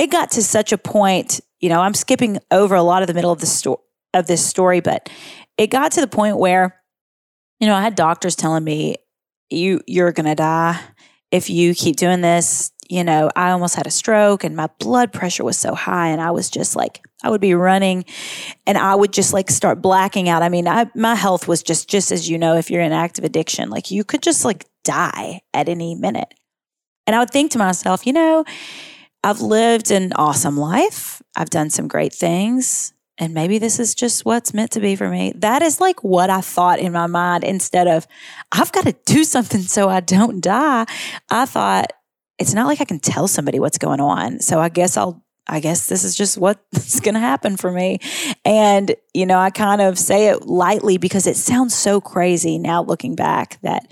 It got to such a point, you know, I'm skipping over a lot of the middle of the story of this story, but it got to the point where, you know, I had doctors telling me, you you're gonna die if you keep doing this. You know, I almost had a stroke and my blood pressure was so high and I was just like, I would be running and I would just like start blacking out. I mean, I, my health was just, just as you know, if you're in active addiction, like you could just like die at any minute. And I would think to myself, you know, I've lived an awesome life. I've done some great things. And maybe this is just what's meant to be for me. That is like what I thought in my mind instead of, I've got to do something so I don't die. I thought, it's not like I can tell somebody what's going on. So I guess I'll, I guess this is just what's going to happen for me. And, you know, I kind of say it lightly because it sounds so crazy now looking back that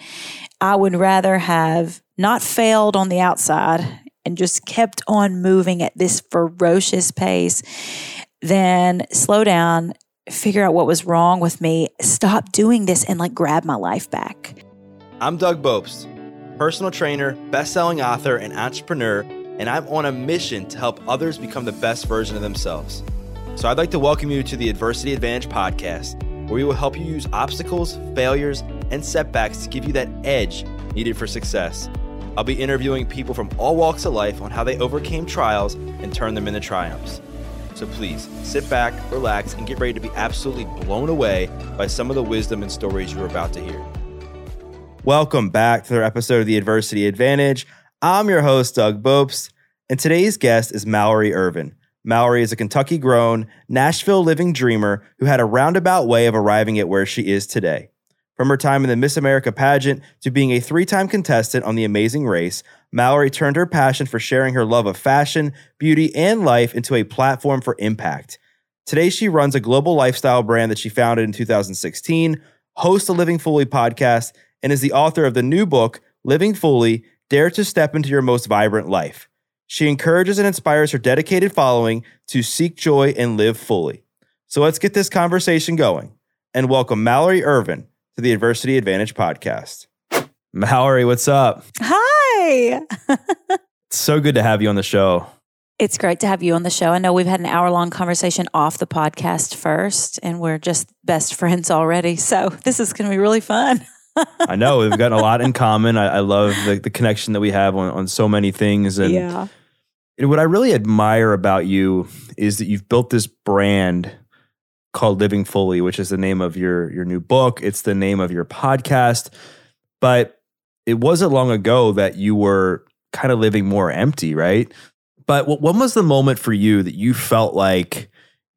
I would rather have not failed on the outside and just kept on moving at this ferocious pace then slow down, figure out what was wrong with me, stop doing this, and like grab my life back. I'm Doug Bopst, personal trainer, best-selling author, and entrepreneur, and I'm on a mission to help others become the best version of themselves. So I'd like to welcome you to the Adversity Advantage podcast, where we will help you use obstacles, failures, and setbacks to give you that edge needed for success. I'll be interviewing people from all walks of life on how they overcame trials and turned them into triumphs. So please sit back, relax, and get ready to be absolutely blown away by some of the wisdom and stories you're about to hear. Welcome back to another episode of the Adversity Advantage. I'm your host, Doug Bopst, and today's guest is Mallory Ervin. Mallory is a Kentucky grown, Nashville living dreamer who had a roundabout way of arriving at where she is today. From her time in the Miss America pageant to being a three time contestant on The Amazing Race, Mallory turned her passion for sharing her love of fashion, beauty, and life into a platform for impact. Today, she runs a global lifestyle brand that she founded in 2016, hosts a Living Fully podcast, and is the author of the new book, Living Fully Dare to Step into Your Most Vibrant Life. She encourages and inspires her dedicated following to seek joy and live fully. So let's get this conversation going and welcome Mallory Ervin to the Adversity Advantage podcast. Mallory, what's up? Hi. So good to have you on the show. It's great to have you on the show. I know we've had an hour long conversation off the podcast first, and we're just best friends already. So this is going to be really fun. I know we've got a lot in common. I, I love the, the connection that we have on, on so many things. And yeah. And what I really admire about you is that you've built this brand called Living Fully, which is the name of your your new book. It's the name of your podcast. But it wasn't long ago that you were kind of living more empty, right? But when was the moment for you that you felt like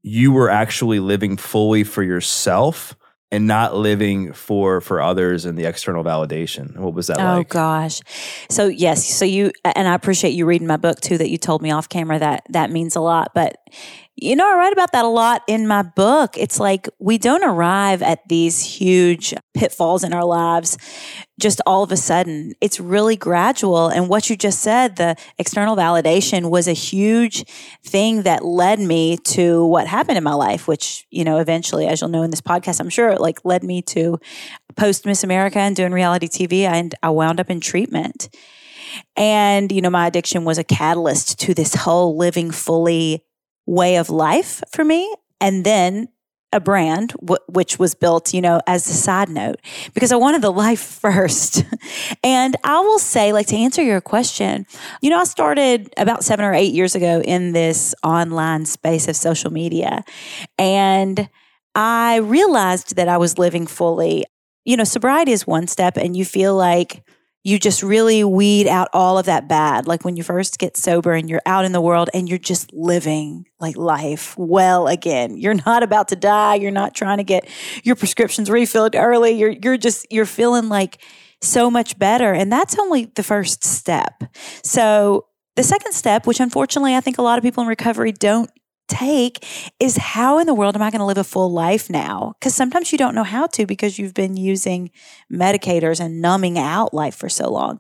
you were actually living fully for yourself and not living for for others and the external validation? What was that like? Oh like? gosh. So yes, so you and I appreciate you reading my book too that you told me off camera that that means a lot, but you know, I write about that a lot in my book. It's like we don't arrive at these huge pitfalls in our lives just all of a sudden. It's really gradual. And what you just said, the external validation was a huge thing that led me to what happened in my life, which, you know, eventually, as you'll know in this podcast, I'm sure, like led me to post Miss America and doing reality TV. And I wound up in treatment. And, you know, my addiction was a catalyst to this whole living fully way of life for me. And then a brand, w- which was built, you know, as a side note, because I wanted the life first. and I will say, like, to answer your question, you know, I started about seven or eight years ago in this online space of social media. And I realized that I was living fully. You know, sobriety is one step, and you feel like, you just really weed out all of that bad. Like when you first get sober and you're out in the world and you're just living like life well again. You're not about to die. You're not trying to get your prescriptions refilled early. You're you're just you're feeling like so much better. And that's only the first step. So the second step, which unfortunately I think a lot of people in recovery don't take is how in the world am I going to live a full life now? Because sometimes you don't know how to because you've been using medicators and numbing out life for so long.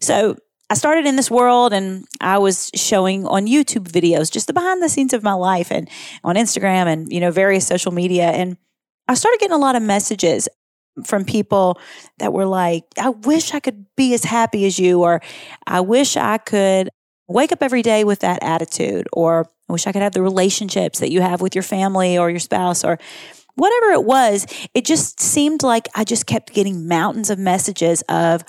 So I started in this world and I was showing on YouTube videos just the behind the scenes of my life and on Instagram and you know various social media and I started getting a lot of messages from people that were like I wish I could be as happy as you or I wish I could wake up every day with that attitude or I wish I could have the relationships that you have with your family or your spouse or whatever it was. It just seemed like I just kept getting mountains of messages of,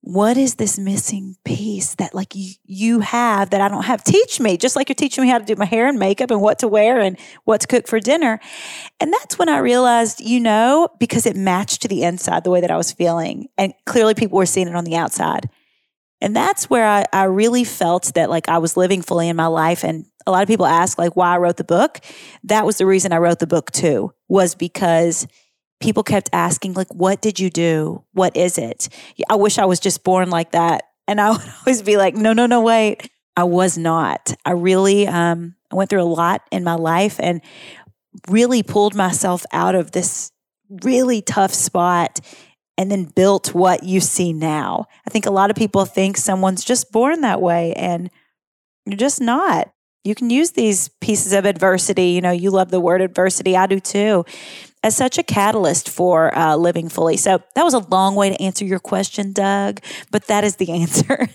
what is this missing piece that like you, you have that I don't have? Teach me, just like you're teaching me how to do my hair and makeup and what to wear and what to cook for dinner. And that's when I realized, you know, because it matched to the inside the way that I was feeling. And clearly people were seeing it on the outside. And that's where I, I really felt that like I was living fully in my life. And a lot of people ask like why I wrote the book. That was the reason I wrote the book too, was because people kept asking like, what did you do? What is it? I wish I was just born like that. And I would always be like, no, no, no, wait. I was not. I really um, I went through a lot in my life and really pulled myself out of this really tough spot and then built what you see now. I think a lot of people think someone's just born that way and you're just not. You can use these pieces of adversity. You know, you love the word adversity. I do too, as such a catalyst for uh, living fully. So that was a long way to answer your question, Doug, but that is the answer.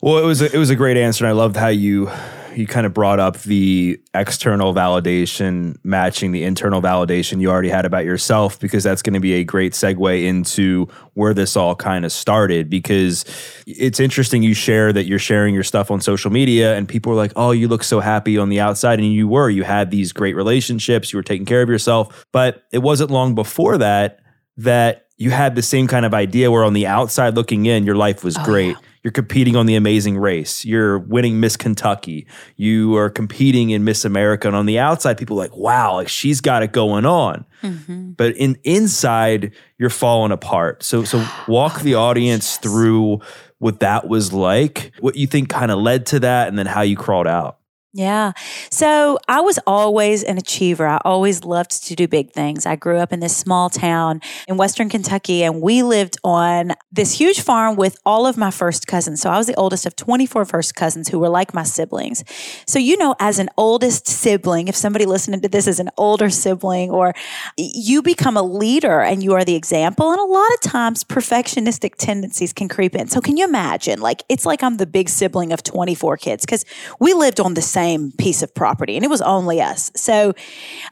Well, it was a, it was a great answer, and I loved how you you kind of brought up the external validation matching the internal validation you already had about yourself because that's going to be a great segue into where this all kind of started because it's interesting you share that you're sharing your stuff on social media and people are like oh you look so happy on the outside and you were. You had these great relationships you were taking care of yourself but it wasn't long before that that you had the same kind of idea where on the outside looking in your life was oh, great. yeah you're competing on the amazing race. You're winning Miss Kentucky. You are competing in Miss America. And on the outside, people are like, wow, like she's got it going on. Mm-hmm. But in inside, you're falling apart. So so walk oh, the audience yes. through what that was like, what you think kind of led to that, and then how you crawled out. Yeah. So I was always an achiever. I always loved to do big things. I grew up in this small town in Western Kentucky, and we lived on this huge farm with all of my first cousins. So I was the oldest of 24 first cousins who were like my siblings. So, you know, as an oldest sibling, if somebody listening to this is an older sibling, or you become a leader and you are the example, and a lot of times perfectionistic tendencies can creep in. So, can you imagine? Like, it's like I'm the big sibling of 24 kids because we lived on the same piece of property and it was only us. So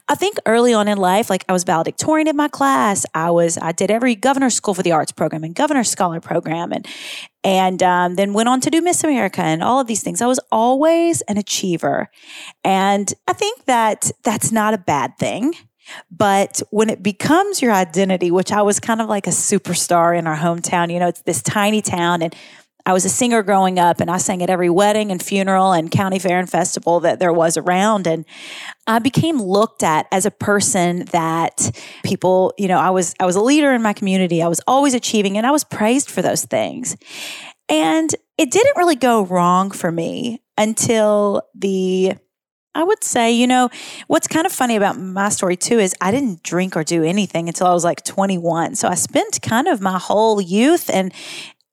I think early on in life, like I was valedictorian in my class. I was, I did every governor's school for the arts program and governor's scholar program and, and um, then went on to do Miss America and all of these things. I was always an achiever. And I think that that's not a bad thing. But when it becomes your identity, which I was kind of like a superstar in our hometown, you know, it's this tiny town and I was a singer growing up and I sang at every wedding and funeral and county fair and festival that there was around. And I became looked at as a person that people, you know, I was, I was a leader in my community. I was always achieving and I was praised for those things. And it didn't really go wrong for me until the I would say, you know, what's kind of funny about my story too is I didn't drink or do anything until I was like 21. So I spent kind of my whole youth and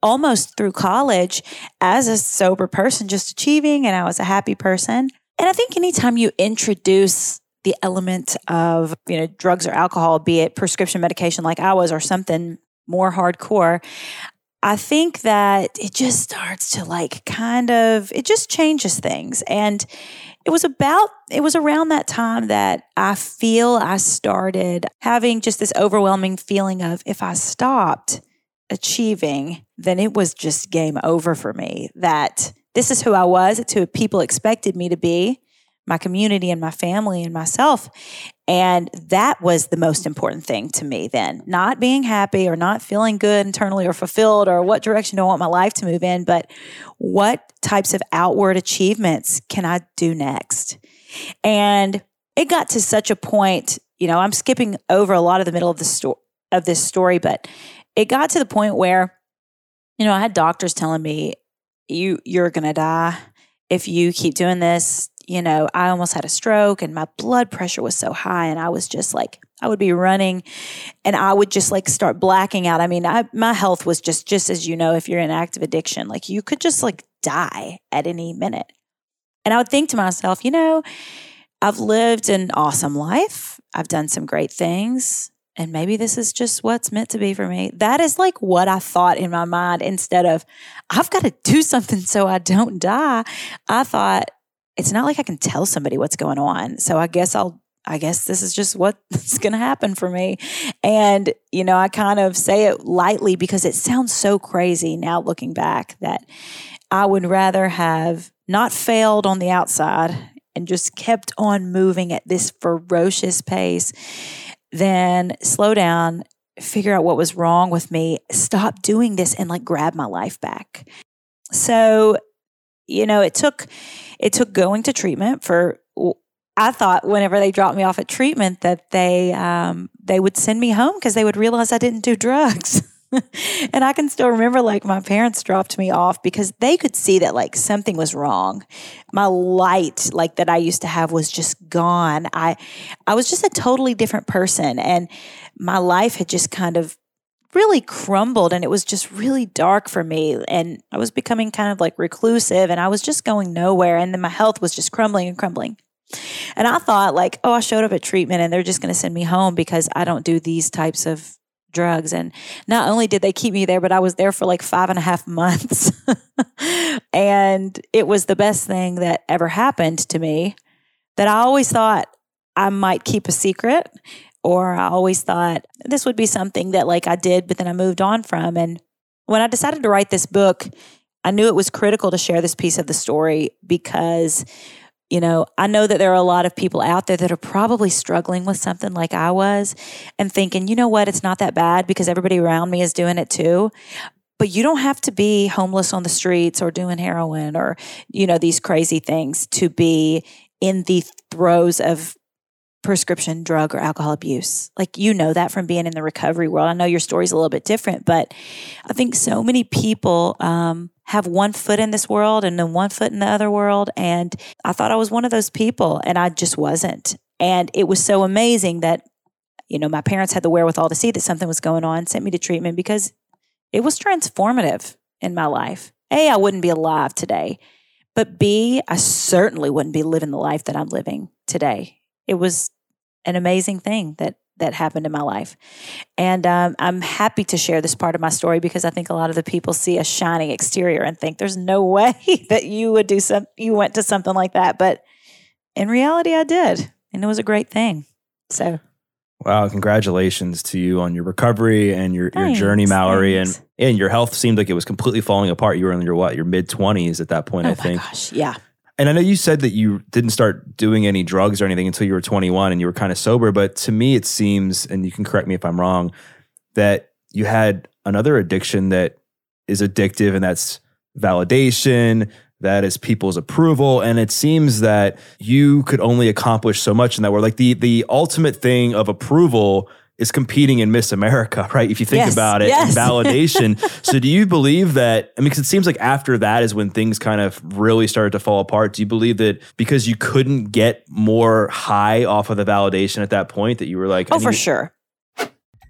almost through college as a sober person, just achieving, and I was a happy person. And I think anytime you introduce the element of, you know, drugs or alcohol, be it prescription medication like I was or something more hardcore, I think that it just starts to like kind of, it just changes things. And it was about it was around that time that I feel I started having just this overwhelming feeling of if I stopped achieving, then it was just game over for me. That this is who I was, it's who people expected me to be, my community and my family and myself. And that was the most important thing to me then. Not being happy or not feeling good internally or fulfilled or what direction do I want my life to move in, but what types of outward achievements can I do next? And it got to such a point, you know, I'm skipping over a lot of the middle of the story of this story, but it got to the point where, you know, I had doctors telling me, you you're gonna die if you keep doing this you know, I almost had a stroke and my blood pressure was so high and I was just like I would be running and I would just like start blacking out. I mean, I, my health was just just as you know if you're in active addiction, like you could just like die at any minute. And I would think to myself, you know, I've lived an awesome life. I've done some great things and maybe this is just what's meant to be for me. That is like what I thought in my mind instead of I've got to do something so I don't die. I thought it's not like I can tell somebody what's going on. So I guess I'll I guess this is just what's going to happen for me. And, you know, I kind of say it lightly because it sounds so crazy now looking back that I would rather have not failed on the outside and just kept on moving at this ferocious pace than slow down, figure out what was wrong with me, stop doing this and like grab my life back. So you know, it took it took going to treatment for. I thought whenever they dropped me off at treatment that they um, they would send me home because they would realize I didn't do drugs. and I can still remember like my parents dropped me off because they could see that like something was wrong. My light like that I used to have was just gone. I I was just a totally different person and my life had just kind of really crumbled and it was just really dark for me. And I was becoming kind of like reclusive and I was just going nowhere. And then my health was just crumbling and crumbling. And I thought, like, oh, I showed up at treatment and they're just going to send me home because I don't do these types of drugs. And not only did they keep me there, but I was there for like five and a half months. and it was the best thing that ever happened to me that I always thought I might keep a secret or I always thought this would be something that like I did, but then I moved on from. And when I decided to write this book, I knew it was critical to share this piece of the story because, you know, I know that there are a lot of people out there that are probably struggling with something like I was and thinking, you know what, it's not that bad because everybody around me is doing it too. But you don't have to be homeless on the streets or doing heroin or, you know, these crazy things to be in the throes of prescription drug or alcohol abuse. Like you know that from being in the recovery world. I know your story's a little bit different, but I think so many people um, have one foot in this world and then one foot in the other world. And I thought I was one of those people, and I just wasn't. And it was so amazing that you know my parents had the wherewithal to see that something was going on, sent me to treatment because it was transformative in my life. A, I wouldn't be alive today. But B, I certainly wouldn't be living the life that I'm living today. It was an amazing thing that that happened in my life. And um, I'm happy to share this part of my story because I think a lot of the people see a shining exterior and think there's no way that you would do some you went to something like that. But in reality I did. And it was a great thing. So Wow, congratulations to you on your recovery and your, thanks, your journey, Mallory. And and your health seemed like it was completely falling apart. You were in your what, your mid twenties at that point, oh I think. Gosh, yeah. And I know you said that you didn't start doing any drugs or anything until you were 21 and you were kind of sober, but to me it seems and you can correct me if I'm wrong that you had another addiction that is addictive and that's validation, that is people's approval and it seems that you could only accomplish so much in that world. Like the the ultimate thing of approval is competing in Miss America, right? If you think yes, about it, yes. validation. so do you believe that? I mean, because it seems like after that is when things kind of really started to fall apart. Do you believe that because you couldn't get more high off of the validation at that point that you were like, oh, for sure.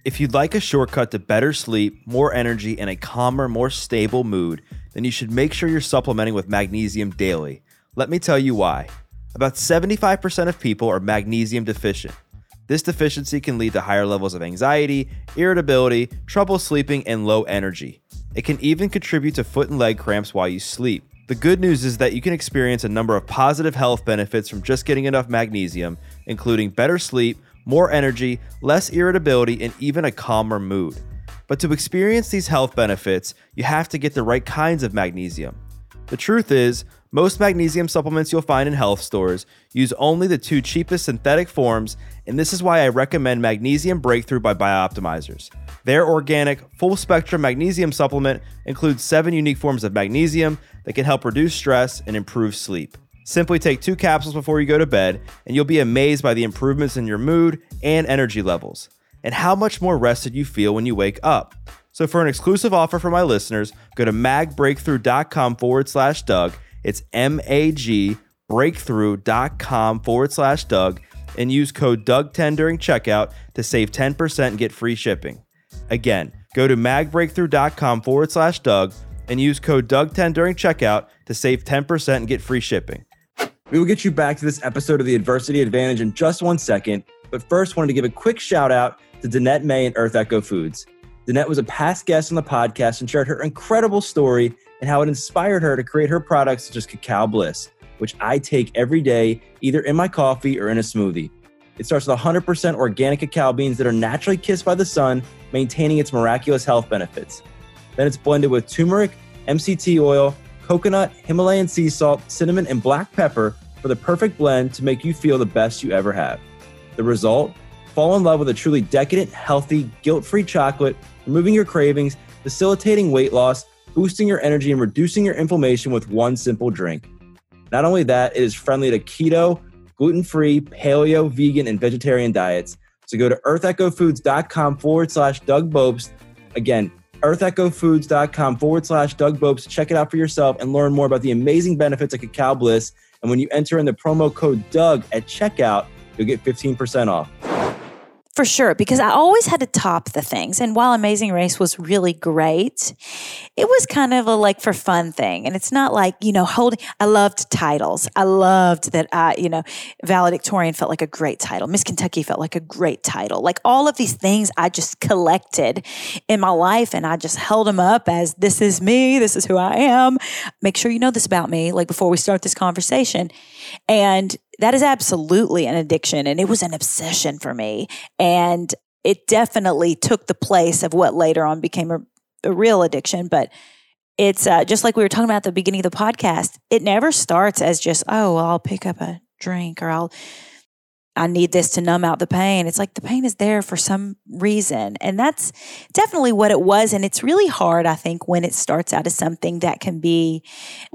If you'd like a shortcut to better sleep, more energy, and a calmer, more stable mood, then you should make sure you're supplementing with magnesium daily. Let me tell you why. About 75% of people are magnesium deficient. This deficiency can lead to higher levels of anxiety, irritability, trouble sleeping, and low energy. It can even contribute to foot and leg cramps while you sleep. The good news is that you can experience a number of positive health benefits from just getting enough magnesium, including better sleep, more energy, less irritability, and even a calmer mood. But to experience these health benefits, you have to get the right kinds of magnesium. The truth is, most magnesium supplements you'll find in health stores use only the two cheapest synthetic forms, and this is why I recommend Magnesium Breakthrough by BiOptimizers. Their organic, full spectrum magnesium supplement includes seven unique forms of magnesium that can help reduce stress and improve sleep. Simply take two capsules before you go to bed, and you'll be amazed by the improvements in your mood and energy levels, and how much more rested you feel when you wake up. So, for an exclusive offer for my listeners, go to magbreakthrough.com forward slash Doug it's M A G breakthrough.com forward slash Doug and use code Doug10 during checkout to save 10% and get free shipping. Again, go to magbreakthrough.com forward slash Doug and use code Doug10 during checkout to save 10% and get free shipping. We will get you back to this episode of the Adversity Advantage in just one second, but first wanted to give a quick shout out to Danette May and Earth Echo Foods. Danette was a past guest on the podcast and shared her incredible story and how it inspired her to create her products such as Cacao Bliss, which I take every day, either in my coffee or in a smoothie. It starts with 100% organic cacao beans that are naturally kissed by the sun, maintaining its miraculous health benefits. Then it's blended with turmeric, MCT oil, coconut, Himalayan sea salt, cinnamon, and black pepper for the perfect blend to make you feel the best you ever have. The result? Fall in love with a truly decadent, healthy, guilt free chocolate, removing your cravings, facilitating weight loss, boosting your energy and reducing your inflammation with one simple drink. Not only that, it is friendly to keto, gluten free, paleo, vegan, and vegetarian diets. So go to earthechofoods.com forward slash Doug Bopst. Again, earthechofoods.com forward slash Doug Bopst. Check it out for yourself and learn more about the amazing benefits of Cacao Bliss. And when you enter in the promo code Doug at checkout, you'll get 15% off. For sure, because I always had to top the things. And while Amazing Race was really great, it was kind of a like for fun thing. And it's not like, you know, holding, I loved titles. I loved that I, you know, valedictorian felt like a great title. Miss Kentucky felt like a great title. Like all of these things I just collected in my life and I just held them up as this is me, this is who I am. Make sure you know this about me, like before we start this conversation. And that is absolutely an addiction and it was an obsession for me. And it definitely took the place of what later on became a, a real addiction. But it's uh, just like we were talking about at the beginning of the podcast. It never starts as just, oh, well, I'll pick up a drink or I'll, I need this to numb out the pain. It's like the pain is there for some reason. And that's definitely what it was. And it's really hard, I think, when it starts out as something that can be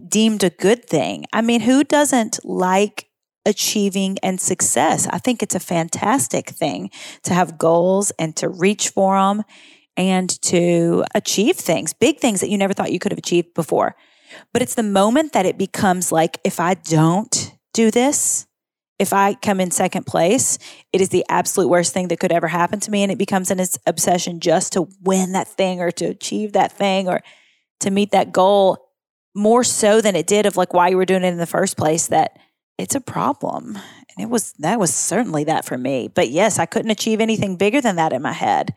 deemed a good thing. I mean, who doesn't like achieving and success. I think it's a fantastic thing to have goals and to reach for them and to achieve things, big things that you never thought you could have achieved before. But it's the moment that it becomes like, if I don't do this, if I come in second place, it is the absolute worst thing that could ever happen to me. And it becomes an obsession just to win that thing or to achieve that thing or to meet that goal more so than it did of like why you were doing it in the first place that it's a problem. And it was that was certainly that for me. But yes, I couldn't achieve anything bigger than that in my head.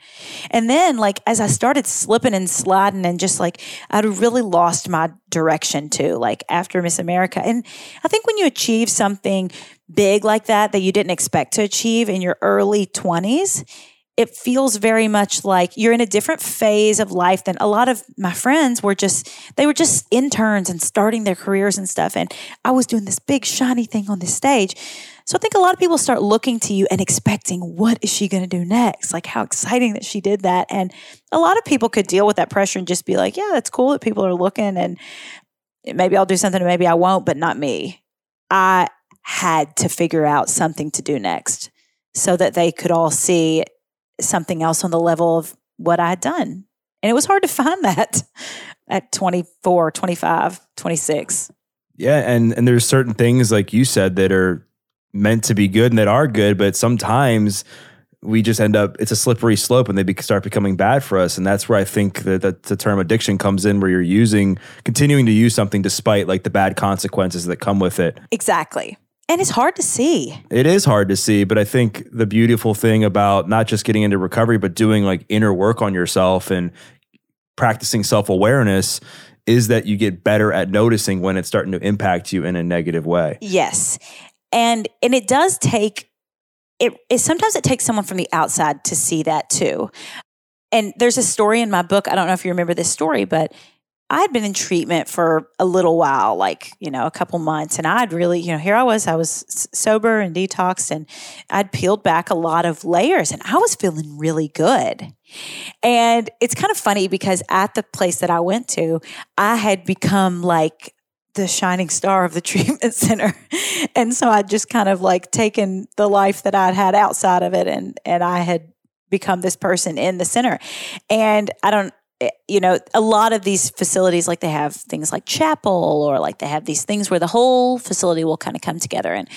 And then like as I started slipping and sliding and just like I'd really lost my direction too, like after Miss America. And I think when you achieve something big like that that you didn't expect to achieve in your early 20s, it feels very much like you're in a different phase of life than a lot of my friends were just they were just interns and starting their careers and stuff. And i was doing this big shiny thing on this stage. So i think a lot of people start looking to you and expecting what is she going to do next? Like how exciting that she did that. And a lot of people could deal with that pressure and just be like yeah that's cool that people are looking and maybe i'll do something maybe i won't but not me. I had to figure out something to do next so that they could all see something else on the level of what I had done. And it was hard to find that at 24, 25, 26. Yeah, and and there's certain things like you said that are meant to be good and that are good, but sometimes we just end up it's a slippery slope and they be, start becoming bad for us and that's where i think that, that the term addiction comes in where you're using continuing to use something despite like the bad consequences that come with it exactly and it's hard to see. It is hard to see, but I think the beautiful thing about not just getting into recovery, but doing like inner work on yourself and practicing self awareness is that you get better at noticing when it's starting to impact you in a negative way. Yes. And and it does take it, it sometimes it takes someone from the outside to see that too. And there's a story in my book. I don't know if you remember this story, but I had been in treatment for a little while, like, you know, a couple months. And I'd really, you know, here I was, I was sober and detoxed and I'd peeled back a lot of layers and I was feeling really good. And it's kind of funny because at the place that I went to, I had become like the shining star of the treatment center. And so I'd just kind of like taken the life that I'd had outside of it and and I had become this person in the center. And I don't Eh, you know, a lot of these facilities, like they have things like chapel or like they have these things where the whole facility will kind of come together. And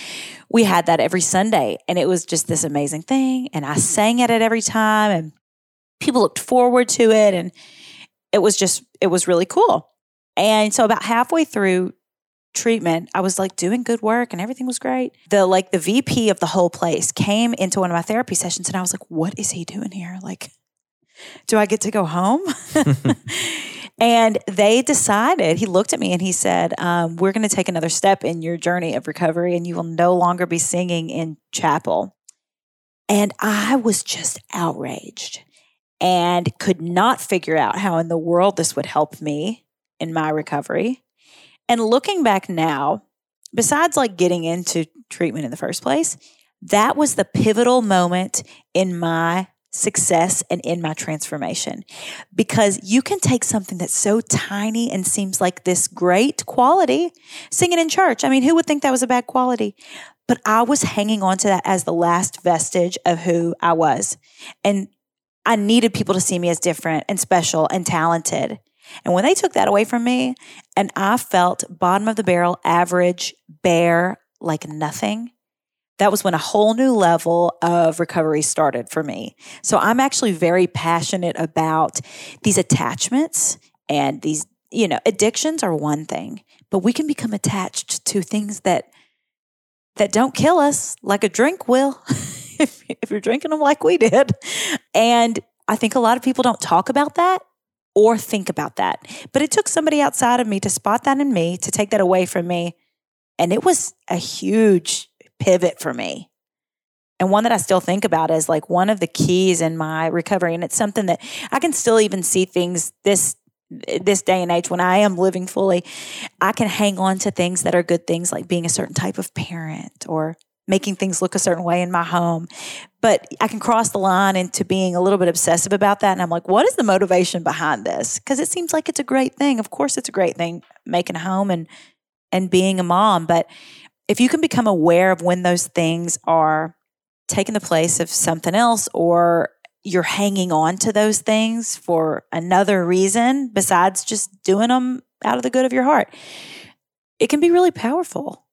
we had that every Sunday. And it was just this amazing thing. And I sang at it every time and people looked forward to it. And it was just, it was really cool. And so about halfway through treatment, I was like doing good work and everything was great. The like the VP of the whole place came into one of my therapy sessions and I was like, what is he doing here? Like, do I get to go home? and they decided, he looked at me and he said, um, We're going to take another step in your journey of recovery and you will no longer be singing in chapel. And I was just outraged and could not figure out how in the world this would help me in my recovery. And looking back now, besides like getting into treatment in the first place, that was the pivotal moment in my success and in my transformation. Because you can take something that's so tiny and seems like this great quality, singing in church. I mean, who would think that was a bad quality? But I was hanging on to that as the last vestige of who I was. And I needed people to see me as different and special and talented. And when they took that away from me and I felt bottom of the barrel, average, bare, like nothing, that was when a whole new level of recovery started for me. So I'm actually very passionate about these attachments and these, you know, addictions are one thing, but we can become attached to things that that don't kill us like a drink will if, if you're drinking them like we did. And I think a lot of people don't talk about that or think about that. But it took somebody outside of me to spot that in me, to take that away from me. And it was a huge pivot for me. And one that I still think about is like one of the keys in my recovery. And it's something that I can still even see things this this day and age when I am living fully, I can hang on to things that are good things like being a certain type of parent or making things look a certain way in my home. But I can cross the line into being a little bit obsessive about that. And I'm like, what is the motivation behind this? Because it seems like it's a great thing. Of course, it's a great thing making a home and and being a mom. But if you can become aware of when those things are taking the place of something else or you're hanging on to those things for another reason besides just doing them out of the good of your heart, it can be really powerful.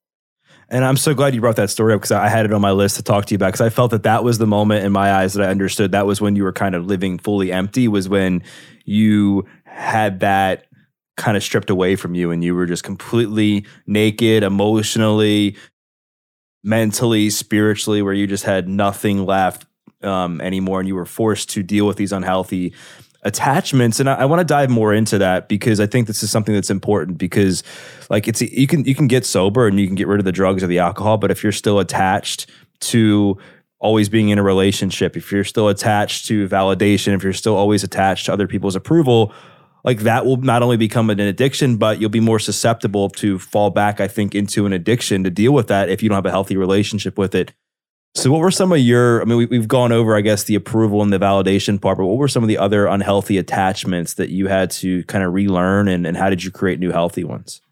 And I'm so glad you brought that story up because I had it on my list to talk to you about because I felt that that was the moment in my eyes that I understood that was when you were kind of living fully empty was when you had that kind of stripped away from you and you were just completely naked emotionally, mentally, spiritually, where you just had nothing left um, anymore and you were forced to deal with these unhealthy attachments and I, I want to dive more into that because I think this is something that's important because like it's you can you can get sober and you can get rid of the drugs or the alcohol but if you're still attached to always being in a relationship if you're still attached to validation if you're still always attached to other people's approval like that will not only become an addiction, but you'll be more susceptible to fall back, I think, into an addiction to deal with that if you don't have a healthy relationship with it. So, what were some of your? I mean, we, have gone over, I guess, the approval and the validation part, but what were some of the other unhealthy attachments that you had to kind of relearn, and, and how did you create new healthy ones?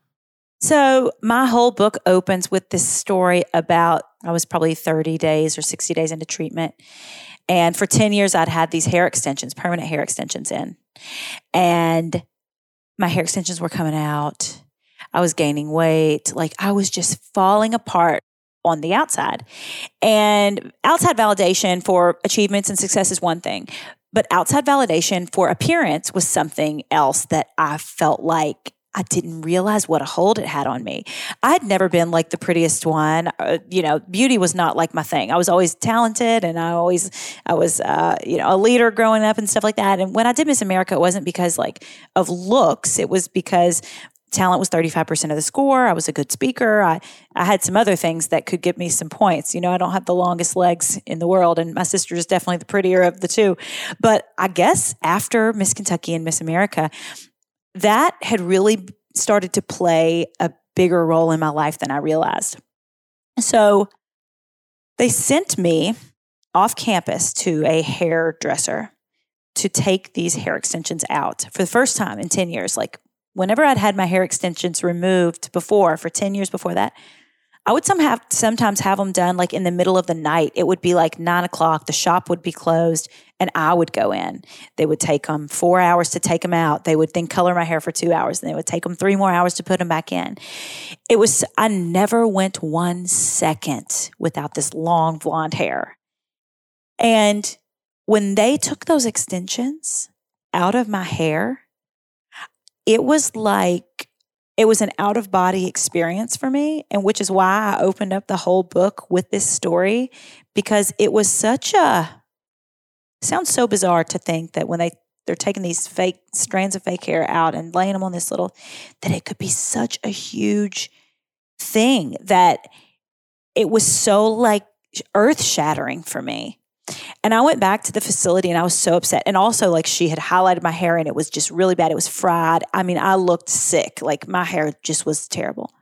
So, my whole book opens with this story about I was probably 30 days or 60 days into treatment. And for 10 years, I'd had these hair extensions, permanent hair extensions in. And my hair extensions were coming out. I was gaining weight. Like I was just falling apart on the outside. And outside validation for achievements and success is one thing, but outside validation for appearance was something else that I felt like I didn't realize what a hold it had on me. I had never been like the prettiest one. Uh, you know, beauty was not like my thing. I was always talented and I always, I was, uh, you know, a leader growing up and stuff like that. And when I did Miss America, it wasn't because like of looks, it was because talent was 35% of the score. I was a good speaker. I, I had some other things that could give me some points. You know, I don't have the longest legs in the world, and my sister is definitely the prettier of the two. But I guess after Miss Kentucky and Miss America, that had really started to play a bigger role in my life than I realized. So they sent me off campus to a hairdresser to take these hair extensions out for the first time in 10 years. Like, whenever I'd had my hair extensions removed before, for 10 years before that, I would some have, sometimes have them done like in the middle of the night. It would be like nine o'clock, the shop would be closed, and I would go in. They would take them four hours to take them out. They would then color my hair for two hours, and they would take them three more hours to put them back in. It was, I never went one second without this long blonde hair. And when they took those extensions out of my hair, it was like it was an out of body experience for me and which is why i opened up the whole book with this story because it was such a sounds so bizarre to think that when they they're taking these fake strands of fake hair out and laying them on this little that it could be such a huge thing that it was so like earth shattering for me and I went back to the facility and I was so upset. And also, like, she had highlighted my hair and it was just really bad. It was fried. I mean, I looked sick. Like, my hair just was terrible.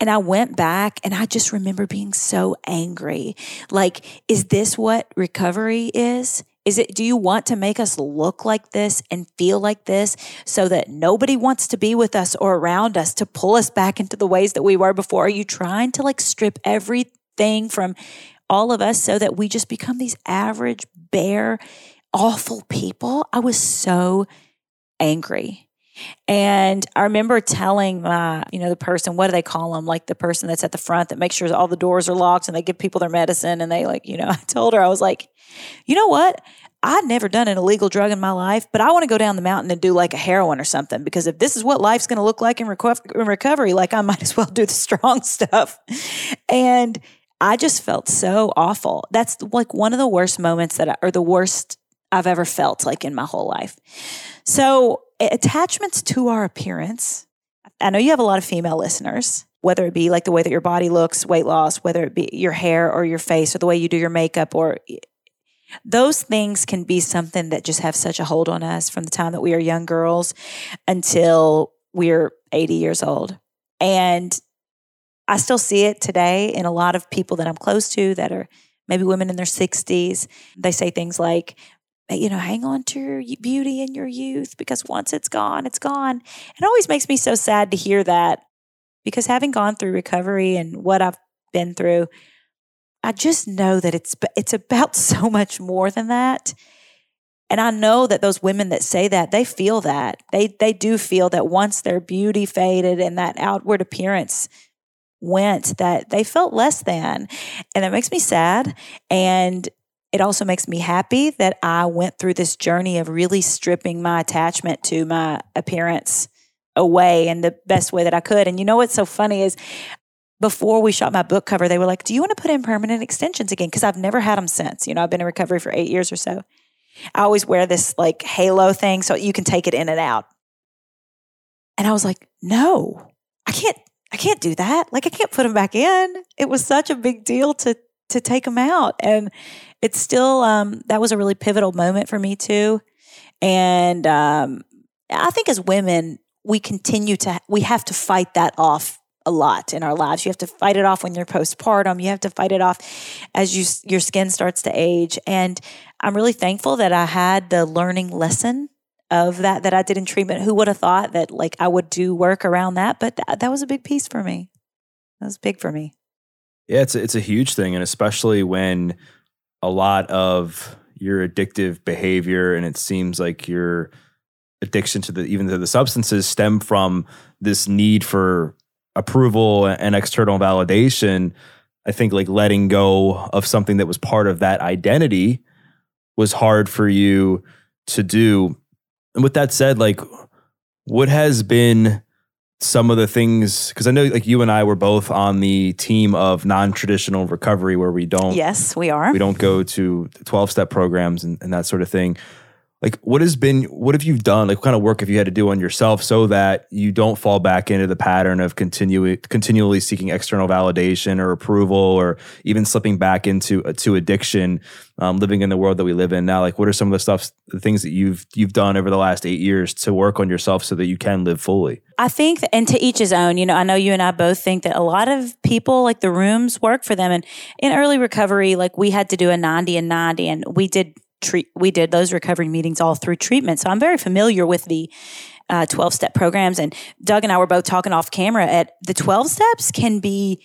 And I went back and I just remember being so angry. Like, is this what recovery is? Is it, do you want to make us look like this and feel like this so that nobody wants to be with us or around us to pull us back into the ways that we were before? Are you trying to like strip everything from all of us so that we just become these average, bare, awful people. I was so angry. And I remember telling my, you know, the person, what do they call them? Like the person that's at the front that makes sure all the doors are locked and they give people their medicine. And they like, you know, I told her, I was like, you know what? I'd never done an illegal drug in my life, but I want to go down the mountain and do like a heroin or something because if this is what life's going to look like in, reco- in recovery, like I might as well do the strong stuff. And I just felt so awful. That's like one of the worst moments that, I, or the worst I've ever felt like in my whole life. So, attachments to our appearance. I know you have a lot of female listeners, whether it be like the way that your body looks, weight loss, whether it be your hair or your face or the way you do your makeup or those things can be something that just have such a hold on us from the time that we are young girls until we're 80 years old. And I still see it today in a lot of people that I'm close to that are maybe women in their 60s. They say things like, you know, hang on to your beauty and your youth because once it's gone, it's gone. It always makes me so sad to hear that because having gone through recovery and what I've been through, I just know that it's it's about so much more than that. And I know that those women that say that, they feel that. They they do feel that once their beauty faded and that outward appearance went that they felt less than. And it makes me sad. And it also makes me happy that I went through this journey of really stripping my attachment to my appearance away in the best way that I could. And you know what's so funny is before we shot my book cover, they were like, Do you want to put in permanent extensions again? Because I've never had them since. You know, I've been in recovery for eight years or so. I always wear this like halo thing so you can take it in and out. And I was like, No, I can't I can't do that. Like I can't put them back in. It was such a big deal to to take them out, and it's still um, that was a really pivotal moment for me too. And um, I think as women, we continue to we have to fight that off a lot in our lives. You have to fight it off when you're postpartum. You have to fight it off as you your skin starts to age. And I'm really thankful that I had the learning lesson of that that I did in treatment. Who would have thought that like I would do work around that? But th- that was a big piece for me. That was big for me. Yeah, it's a, it's a huge thing, and especially when a lot of your addictive behavior and it seems like your addiction to the even to the substances stem from this need for approval and external validation. I think like letting go of something that was part of that identity was hard for you to do. And with that said, like what has been some of the things because I know like you and I were both on the team of non-traditional recovery where we don't Yes, we are. we don't go to 12 step programs and, and that sort of thing like what has been what have you done? Like what kind of work have you had to do on yourself so that you don't fall back into the pattern of continue, continually seeking external validation or approval or even slipping back into uh, to addiction um, living in the world that we live in now? Like what are some of the stuff the things that you've you've done over the last eight years to work on yourself so that you can live fully? I think, and to each his own, you know, I know you and I both think that a lot of people like the rooms work for them. And in early recovery, like we had to do a 90 and 90, and we did treat, we did those recovery meetings all through treatment. So I'm very familiar with the 12 uh, step programs. And Doug and I were both talking off camera at the 12 steps can be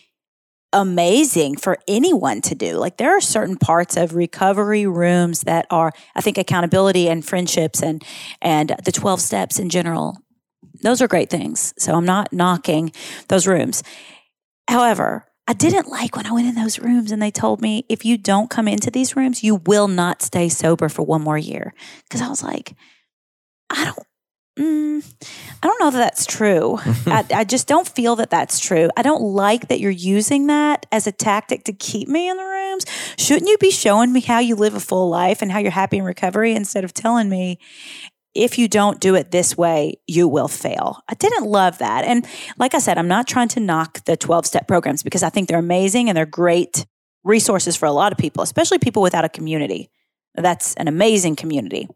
amazing for anyone to do. Like there are certain parts of recovery rooms that are, I think, accountability and friendships and and the 12 steps in general those are great things. So I'm not knocking those rooms. However, I didn't like when I went in those rooms and they told me if you don't come into these rooms, you will not stay sober for one more year. Because I was like, I don't. Mm, I don't know that that's true. I, I just don't feel that that's true. I don't like that you're using that as a tactic to keep me in the rooms. Shouldn't you be showing me how you live a full life and how you're happy in recovery instead of telling me if you don't do it this way, you will fail. I didn't love that. And like I said, I'm not trying to knock the 12 step programs because I think they're amazing and they're great resources for a lot of people, especially people without a community. That's an amazing community.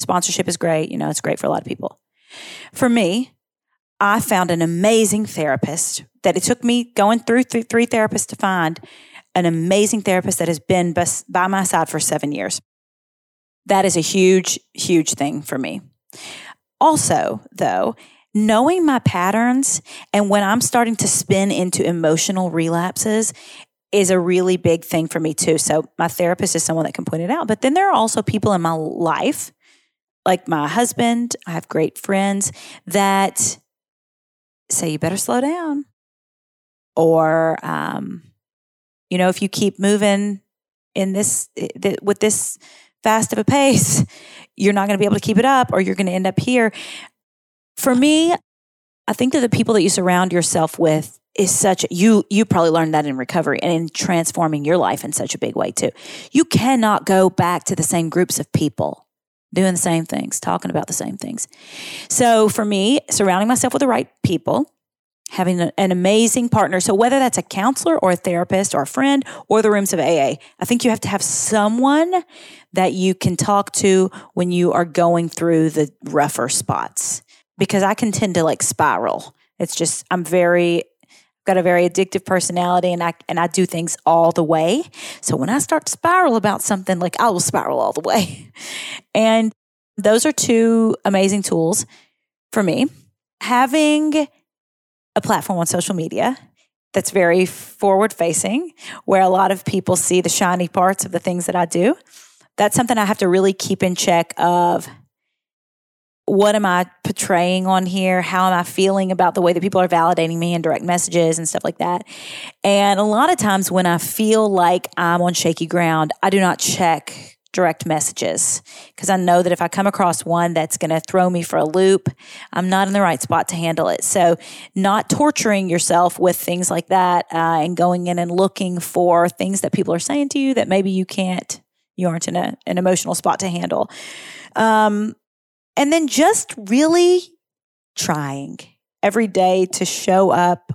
Sponsorship is great. You know, it's great for a lot of people. For me, I found an amazing therapist that it took me going through th- three therapists to find an amazing therapist that has been by my side for seven years. That is a huge, huge thing for me. Also, though, knowing my patterns and when I'm starting to spin into emotional relapses is a really big thing for me too. So my therapist is someone that can point it out. But then there are also people in my life, like my husband, I have great friends that say, you better slow down. Or, um, you know, if you keep moving in this, eh, with this fast of a pace, you're not going to be able to keep it up or you're going to end up here. For me, I think that the people that you surround yourself with is such you you probably learned that in recovery and in transforming your life in such a big way too. You cannot go back to the same groups of people doing the same things, talking about the same things. So for me, surrounding myself with the right people, having an amazing partner. So whether that's a counselor or a therapist or a friend or the rooms of AA, I think you have to have someone that you can talk to when you are going through the rougher spots. Because I can tend to like spiral. It's just I'm very got a very addictive personality and I and I do things all the way. So when I start to spiral about something, like I will spiral all the way. And those are two amazing tools for me. Having a platform on social media that's very forward facing, where a lot of people see the shiny parts of the things that I do. That's something I have to really keep in check of what am I portraying on here? How am I feeling about the way that people are validating me in direct messages and stuff like that? And a lot of times when I feel like I'm on shaky ground, I do not check direct messages because I know that if I come across one that's going to throw me for a loop, I'm not in the right spot to handle it. So, not torturing yourself with things like that uh, and going in and looking for things that people are saying to you that maybe you can't, you aren't in a, an emotional spot to handle. Um, and then just really trying every day to show up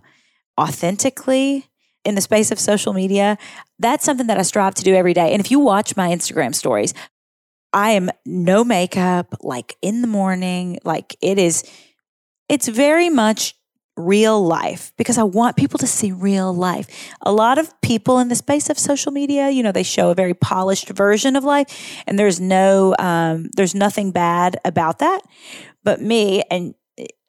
authentically in the space of social media, that's something that I strive to do every day. And if you watch my Instagram stories, I am no makeup, like in the morning, like it is, it's very much real life because I want people to see real life. A lot of people in the space of social media, you know, they show a very polished version of life and there's no, um, there's nothing bad about that. But me, and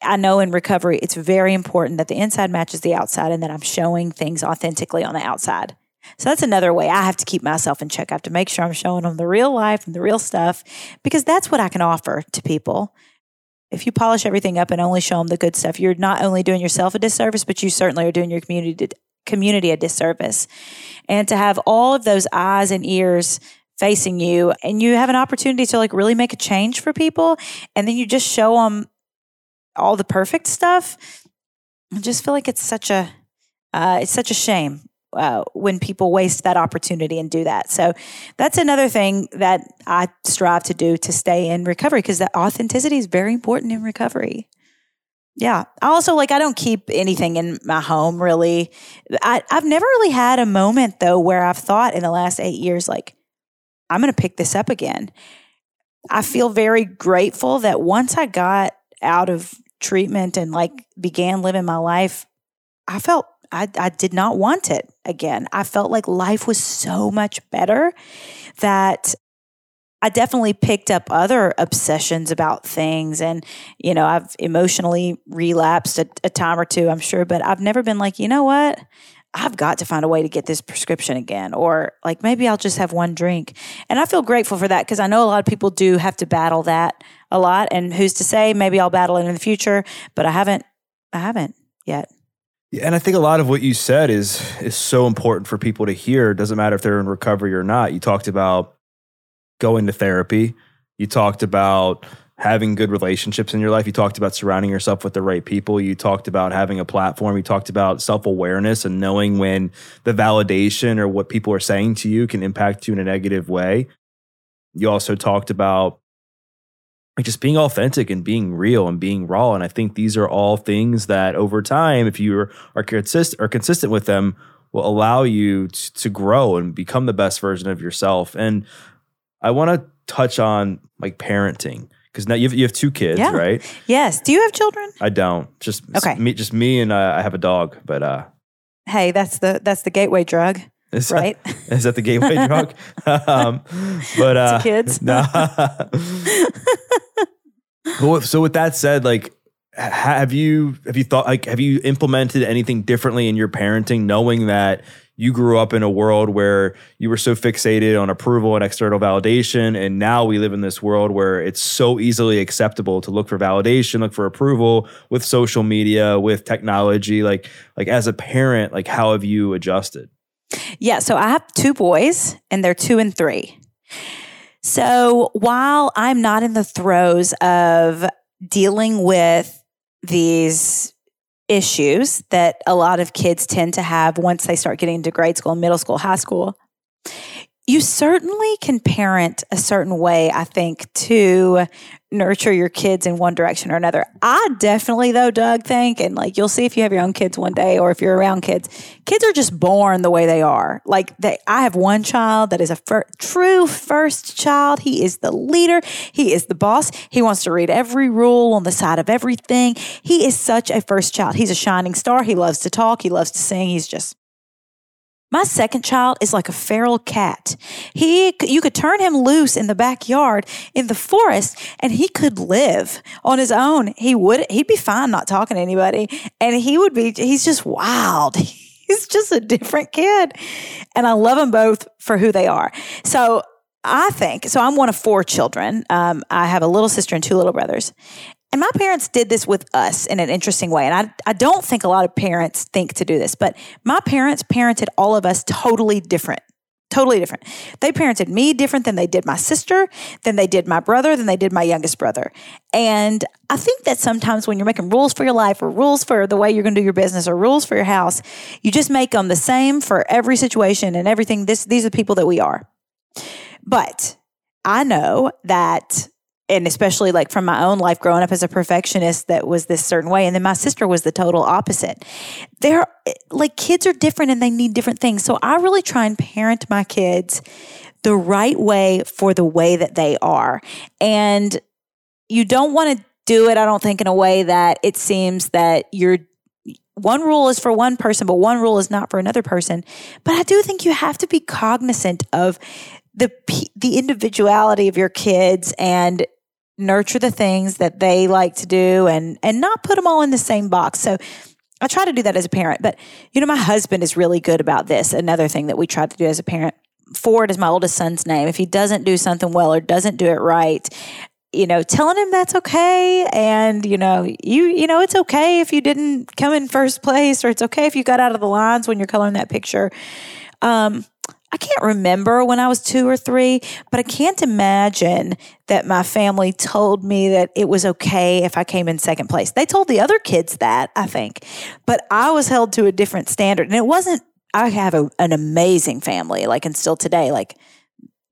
I know in recovery, it's very important that the inside matches the outside and that I'm showing things authentically on the outside. So that's another way I have to keep myself in check. I have to make sure I'm showing them the real life and the real stuff because that's what I can offer to people. If you polish everything up and only show them the good stuff, you're not only doing yourself a disservice, but you certainly are doing your community community a disservice. And to have all of those eyes and ears facing you and you have an opportunity to like really make a change for people and then you just show them all the perfect stuff, I just feel like it's such a uh, it's such a shame uh, when people waste that opportunity and do that. So that's another thing that I strive to do to stay in recovery because that authenticity is very important in recovery. Yeah. I also like I don't keep anything in my home really. I, I've never really had a moment though where I've thought in the last eight years, like, I'm gonna pick this up again. I feel very grateful that once I got out of treatment and like began living my life, I felt I, I did not want it again. I felt like life was so much better that I definitely picked up other obsessions about things. And, you know, I've emotionally relapsed a, a time or two, I'm sure, but I've never been like, you know what? I've got to find a way to get this prescription again, or like maybe I'll just have one drink. And I feel grateful for that because I know a lot of people do have to battle that a lot. And who's to say maybe I'll battle it in the future, but I haven't, I haven't yet. Yeah, and I think a lot of what you said is is so important for people to hear. It doesn't matter if they're in recovery or not. You talked about going to therapy. You talked about having good relationships in your life. You talked about surrounding yourself with the right people. You talked about having a platform. You talked about self awareness and knowing when the validation or what people are saying to you can impact you in a negative way. You also talked about like just being authentic and being real and being raw. And I think these are all things that over time, if you are, are, consist, are consistent with them, will allow you to, to grow and become the best version of yourself. And I want to touch on like parenting because now you have, you have two kids, Yeah. right? Yes. Do you have children? I don't. Just Okay. me, just me, and uh, I have a dog. But uh, Hey, that's the that's the gateway drug, is right? That, is that the gateway drug? um, but uh, kids. No. So with that said, like, have you have you thought like have you implemented anything differently in your parenting, knowing that you grew up in a world where you were so fixated on approval and external validation, and now we live in this world where it's so easily acceptable to look for validation, look for approval with social media, with technology. Like, like as a parent, like how have you adjusted? Yeah, so I have two boys and they're two and three. So while I'm not in the throes of dealing with these issues that a lot of kids tend to have once they start getting into grade school, middle school, high school, you certainly can parent a certain way, I think, to nurture your kids in one direction or another. I definitely, though, Doug, think, and like you'll see if you have your own kids one day or if you're around kids, kids are just born the way they are. Like they, I have one child that is a fir- true first child. He is the leader. He is the boss. He wants to read every rule on the side of everything. He is such a first child. He's a shining star. He loves to talk. He loves to sing. He's just my second child is like a feral cat. He, you could turn him loose in the backyard, in the forest, and he could live on his own. He would, he'd be fine not talking to anybody, and he would be. He's just wild. He's just a different kid, and I love them both for who they are. So I think so. I'm one of four children. Um, I have a little sister and two little brothers. And my parents did this with us in an interesting way. And I, I don't think a lot of parents think to do this, but my parents parented all of us totally different. Totally different. They parented me different than they did my sister, than they did my brother, than they did my youngest brother. And I think that sometimes when you're making rules for your life or rules for the way you're going to do your business or rules for your house, you just make them the same for every situation and everything. This, these are the people that we are. But I know that, and especially like from my own life growing up as a perfectionist, that was this certain way. And then my sister was the total opposite. They're like kids are different and they need different things. So I really try and parent my kids the right way for the way that they are. And you don't want to do it, I don't think, in a way that it seems that you're one rule is for one person, but one rule is not for another person. But I do think you have to be cognizant of the the individuality of your kids and nurture the things that they like to do and and not put them all in the same box. So I try to do that as a parent, but you know my husband is really good about this. Another thing that we try to do as a parent. Ford is my oldest son's name. If he doesn't do something well or doesn't do it right, you know, telling him that's okay. And, you know, you, you know, it's okay if you didn't come in first place or it's okay if you got out of the lines when you're coloring that picture. Um, I can't remember when I was two or three, but I can't imagine that my family told me that it was okay if I came in second place. They told the other kids that, I think, but I was held to a different standard. And it wasn't, I have a, an amazing family, like, and still today, like,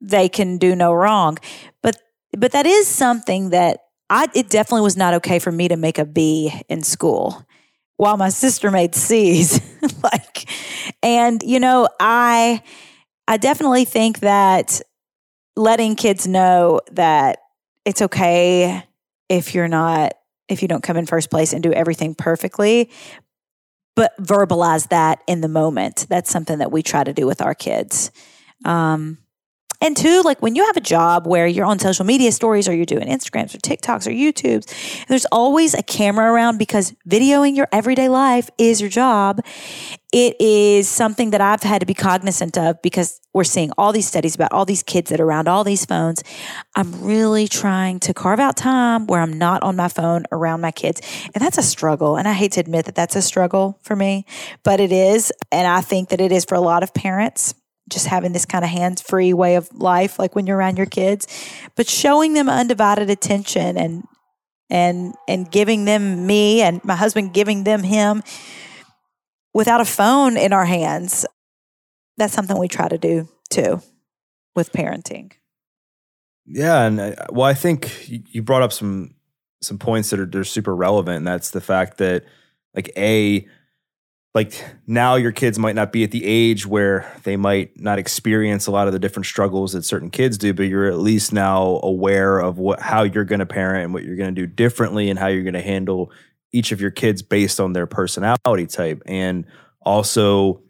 they can do no wrong. But, but that is something that I, it definitely was not okay for me to make a B in school while my sister made C's. like, and, you know, I, I definitely think that letting kids know that it's okay if you're not if you don't come in first place and do everything perfectly but verbalize that in the moment. That's something that we try to do with our kids. Um, and two, like when you have a job where you're on social media stories or you're doing Instagrams or TikToks or YouTubes, there's always a camera around because videoing your everyday life is your job. It is something that I've had to be cognizant of because we're seeing all these studies about all these kids that are around all these phones. I'm really trying to carve out time where I'm not on my phone around my kids. And that's a struggle. And I hate to admit that that's a struggle for me, but it is. And I think that it is for a lot of parents just having this kind of hands free way of life, like when you're around your kids, but showing them undivided attention and and and giving them me and my husband giving them him without a phone in our hands. That's something we try to do too with parenting. Yeah, and uh, well, I think you brought up some some points that are they're super relevant. And that's the fact that like a like now your kids might not be at the age where they might not experience a lot of the different struggles that certain kids do but you're at least now aware of what how you're going to parent and what you're going to do differently and how you're going to handle each of your kids based on their personality type. And also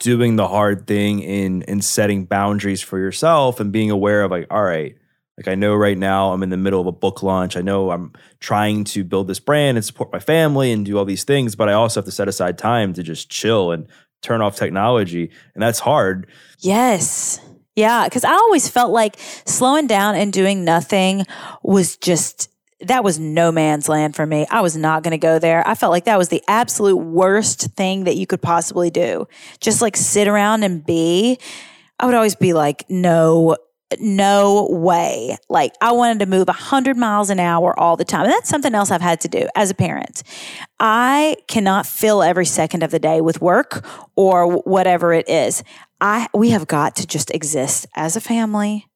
doing the hard thing in in setting boundaries for yourself and being aware of like all right like I know right now I'm in the middle of a book launch. I know I'm trying to build this brand and support my family and do all these things, but I also have to set aside time to just chill and turn off technology. And that's hard. Yes. Yeah, because I always felt like slowing down and doing nothing was just that was no man's land for me. I was not going to go there. I felt like that was the absolute worst thing that you could possibly do. Just like sit around and be. I would always be like, no, no way. Like I wanted to move 100 miles an hour all the time. And that's something else I've had to do as a parent. I cannot fill every second of the day with work or whatever it is. I we have got to just exist as a family.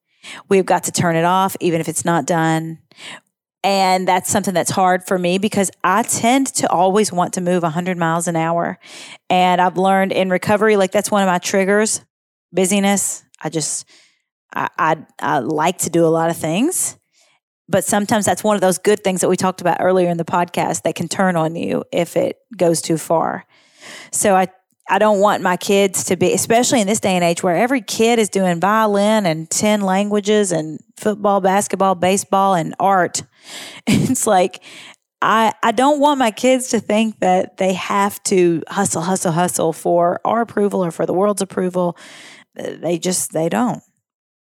We've got to turn it off even if it's not done. And that's something that's hard for me because I tend to always want to move 100 miles an hour. And I've learned in recovery like that's one of my triggers, busyness. I just I, I, like to do a lot of things, but sometimes that's one of those good things that we talked about earlier in the podcast that can turn on you if it goes too far. So I I don't want my kids to be, especially in this day and age where every kid is doing violin and 10 languages and football, basketball, baseball, and art. It's like, I, I don't want my kids to think that they have to hustle, hustle, hustle for our approval or for the world's approval. They just, they don't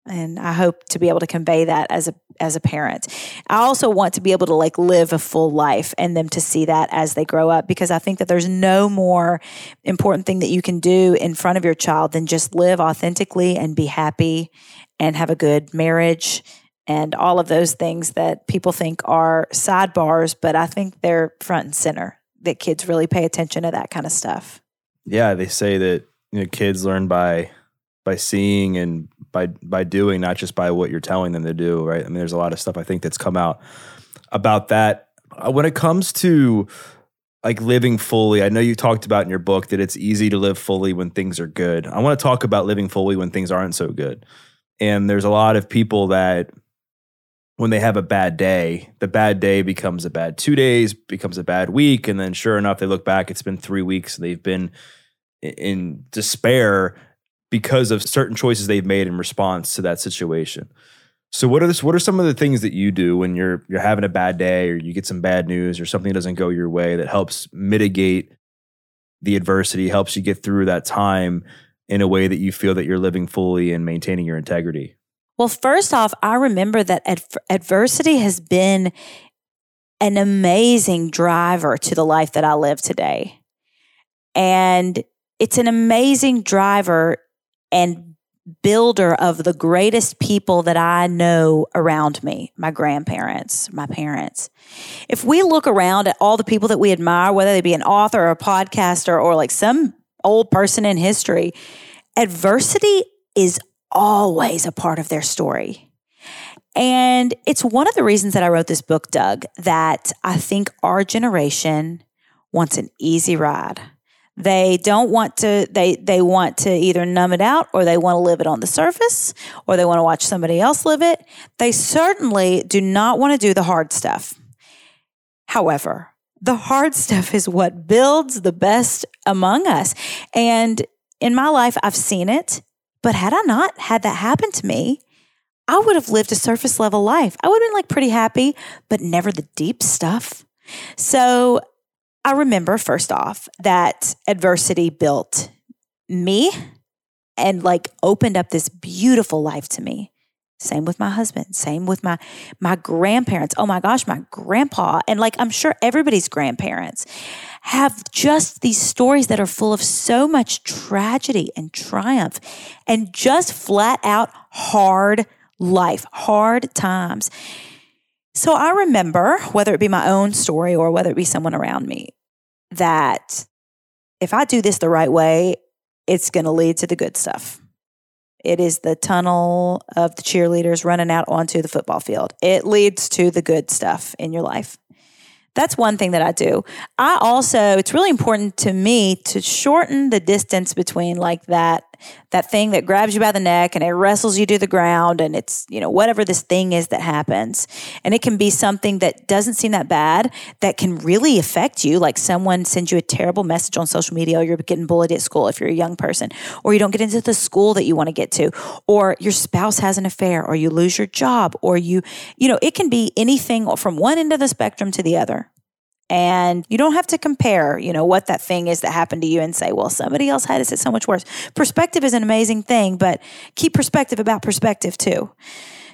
and I hope to be able to convey that as a as a parent. I also want to be able to like live a full life and them to see that as they grow up because I think that there's no more important thing that you can do in front of your child than just live authentically and be happy and have a good marriage and all of those things that people think are sidebars, but I think they're front and center. That kids really pay attention to that kind of stuff. Yeah, they say that you know kids learn by by seeing and by by doing, not just by what you're telling them to do, right? I mean, there's a lot of stuff I think that's come out about that. Uh, when it comes to like living fully, I know you talked about in your book that it's easy to live fully when things are good. I want to talk about living fully when things aren't so good. And there's a lot of people that when they have a bad day, the bad day becomes a bad two days, becomes a bad week. And then sure enough, they look back, it's been three weeks, they've been in despair because of certain choices they've made in response to that situation. So what are this, what are some of the things that you do when you're you're having a bad day or you get some bad news or something doesn't go your way that helps mitigate the adversity, helps you get through that time in a way that you feel that you're living fully and maintaining your integrity? Well, first off, I remember that ad- adversity has been an amazing driver to the life that I live today. And it's an amazing driver and builder of the greatest people that I know around me my grandparents, my parents. If we look around at all the people that we admire, whether they be an author or a podcaster or like some old person in history, adversity is always a part of their story. And it's one of the reasons that I wrote this book, Doug, that I think our generation wants an easy ride. They don't want to they they want to either numb it out or they want to live it on the surface or they want to watch somebody else live it. They certainly do not want to do the hard stuff. However, the hard stuff is what builds the best among us. And in my life I've seen it, but had I not had that happen to me, I would have lived a surface level life. I would have been like pretty happy, but never the deep stuff. So I remember first off that adversity built me and like opened up this beautiful life to me. Same with my husband, same with my my grandparents. Oh my gosh, my grandpa and like I'm sure everybody's grandparents have just these stories that are full of so much tragedy and triumph and just flat out hard life, hard times. So I remember, whether it be my own story or whether it be someone around me, that if I do this the right way, it's going to lead to the good stuff. It is the tunnel of the cheerleaders running out onto the football field. It leads to the good stuff in your life. That's one thing that I do. I also, it's really important to me to shorten the distance between like that that thing that grabs you by the neck and it wrestles you to the ground and it's you know whatever this thing is that happens. And it can be something that doesn't seem that bad that can really affect you. Like someone sends you a terrible message on social media or you're getting bullied at school if you're a young person or you don't get into the school that you want to get to or your spouse has an affair or you lose your job or you you know it can be anything from one end of the spectrum to the other and you don't have to compare, you know, what that thing is that happened to you and say, well, somebody else had it it's so much worse. Perspective is an amazing thing, but keep perspective about perspective too.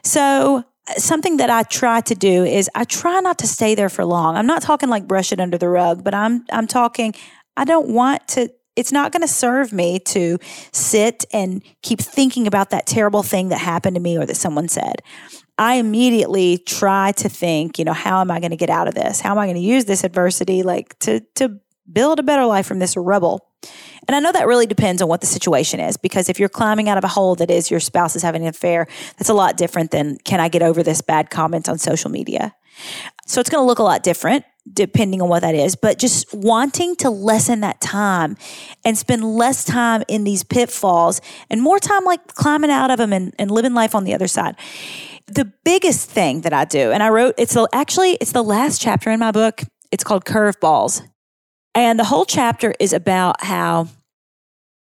So something that I try to do is I try not to stay there for long. I'm not talking like brush it under the rug, but I'm I'm talking I don't want to it's not going to serve me to sit and keep thinking about that terrible thing that happened to me or that someone said. I immediately try to think, you know, how am I going to get out of this? How am I going to use this adversity like to to build a better life from this rubble? And I know that really depends on what the situation is because if you're climbing out of a hole that is your spouse is having an affair, that's a lot different than can I get over this bad comment on social media? So it's going to look a lot different depending on what that is, but just wanting to lessen that time and spend less time in these pitfalls and more time like climbing out of them and, and living life on the other side the biggest thing that I do, and I wrote it's actually it's the last chapter in my book. It's called Curveballs, and the whole chapter is about how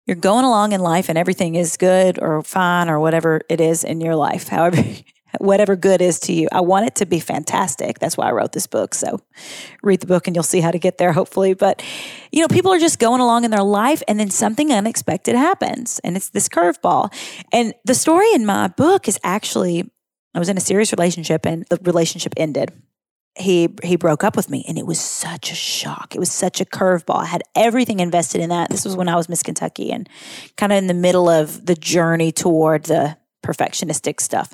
you're going along in life and everything is good or fine or whatever it is in your life. However, whatever good is to you. I want it to be fantastic. That's why I wrote this book. So read the book and you'll see how to get there, hopefully. But, you know, people are just going along in their life and then something unexpected happens and it's this curveball. And the story in my book is actually I was in a serious relationship and the relationship ended. He he broke up with me and it was such a shock. It was such a curveball. I had everything invested in that. This was when I was Miss Kentucky and kind of in the middle of the journey toward the perfectionistic stuff.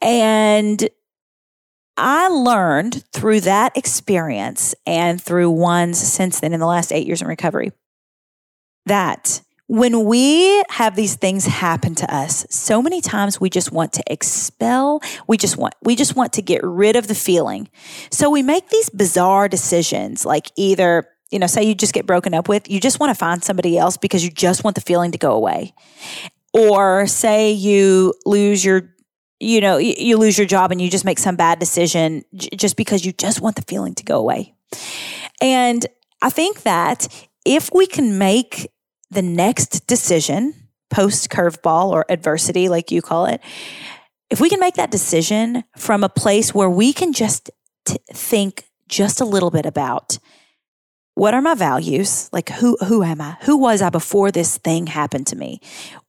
And I learned through that experience and through ones since then in the last eight years in recovery that when we have these things happen to us, so many times we just want to expel, we just want we just want to get rid of the feeling. So we make these bizarre decisions like either you know, say you just get broken up with, you just want to find somebody else because you just want the feeling to go away. Or say you lose your you know, you lose your job and you just make some bad decision just because you just want the feeling to go away. And I think that if we can make the next decision, post curveball or adversity, like you call it, if we can make that decision from a place where we can just t- think just a little bit about what are my values? Like who who am i? Who was i before this thing happened to me?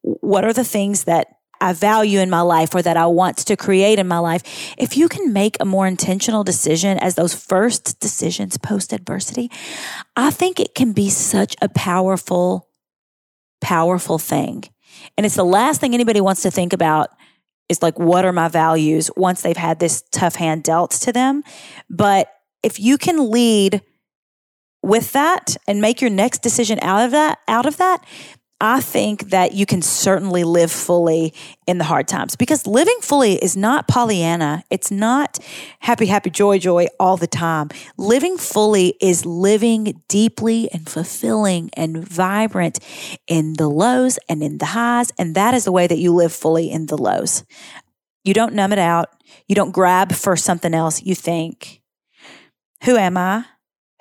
What are the things that I value in my life or that I want to create in my life, if you can make a more intentional decision as those first decisions post adversity, I think it can be such a powerful powerful thing. And it's the last thing anybody wants to think about is like, what are my values once they've had this tough hand dealt to them? But if you can lead with that and make your next decision out of that, out of that, I think that you can certainly live fully in the hard times because living fully is not Pollyanna. It's not happy, happy, joy, joy all the time. Living fully is living deeply and fulfilling and vibrant in the lows and in the highs. And that is the way that you live fully in the lows. You don't numb it out. You don't grab for something else. You think, who am I?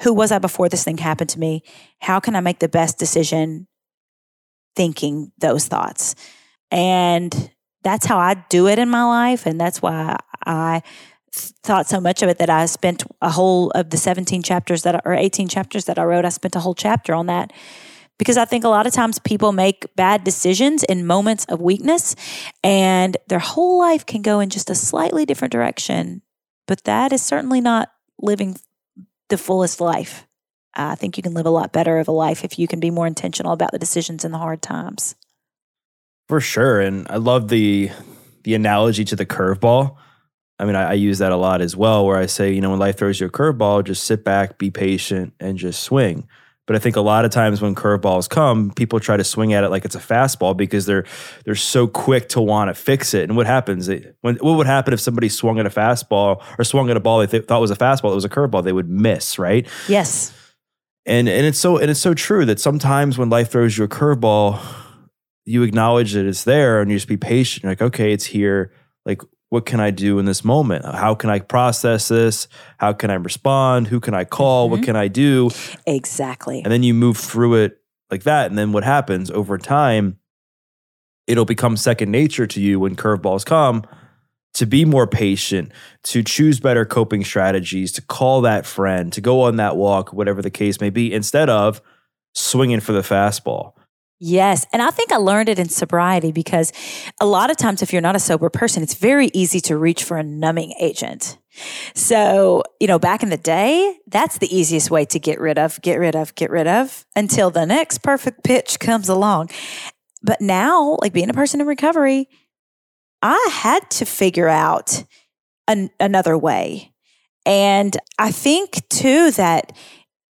Who was I before this thing happened to me? How can I make the best decision thinking those thoughts. And that's how I do it in my life. And that's why I thought so much of it that I spent a whole of the 17 chapters that, or 18 chapters that I wrote, I spent a whole chapter on that. Because I think a lot of times people make bad decisions in moments of weakness and their whole life can go in just a slightly different direction. But that is certainly not living the fullest life. I think you can live a lot better of a life if you can be more intentional about the decisions in the hard times. For sure. And I love the the analogy to the curveball. I mean, I, I, use that a lot as well, where I say, you know, when life throws you a curveball, just sit back, be patient, and just swing. But I think a lot of times when curveballs come, people try to swing at it like it's a fastball because they're they're so quick to want to fix it. And what happens? When, what would happen if somebody swung at a fastball or swung at a ball they th- thought was a fastball? It was a curveball. They would miss, right? Yes. And and it's so and it's so true that sometimes when life throws you a curveball, you acknowledge that it's there and you just be patient. You're like, okay, it's here. Like, what can I do in this moment? How can I process this? How can I respond? Who can I call? Mm-hmm. What can I do? Exactly. And then you move through it like that. And then what happens over time, it'll become second nature to you when curveballs come to be more patient, to choose better coping strategies, to call that friend, to go on that walk, whatever the case may be, instead of swinging for the fastball. Yes. And I think I learned it in sobriety because a lot of times, if you're not a sober person, it's very easy to reach for a numbing agent. So, you know, back in the day, that's the easiest way to get rid of, get rid of, get rid of until the next perfect pitch comes along. But now, like being a person in recovery, I had to figure out an, another way. And I think too that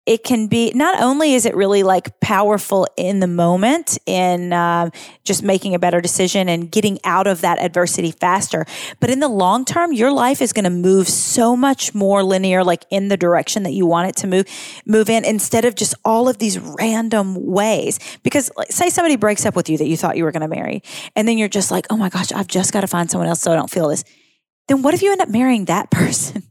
it can be not only is it really like powerful in the moment in uh, just making a better decision and getting out of that adversity faster but in the long term your life is going to move so much more linear like in the direction that you want it to move move in instead of just all of these random ways. Because like, say somebody breaks up with you that you thought you were going to marry and then you're just like oh my gosh i've just got to find someone else so i don't feel this. Then what if you end up marrying that person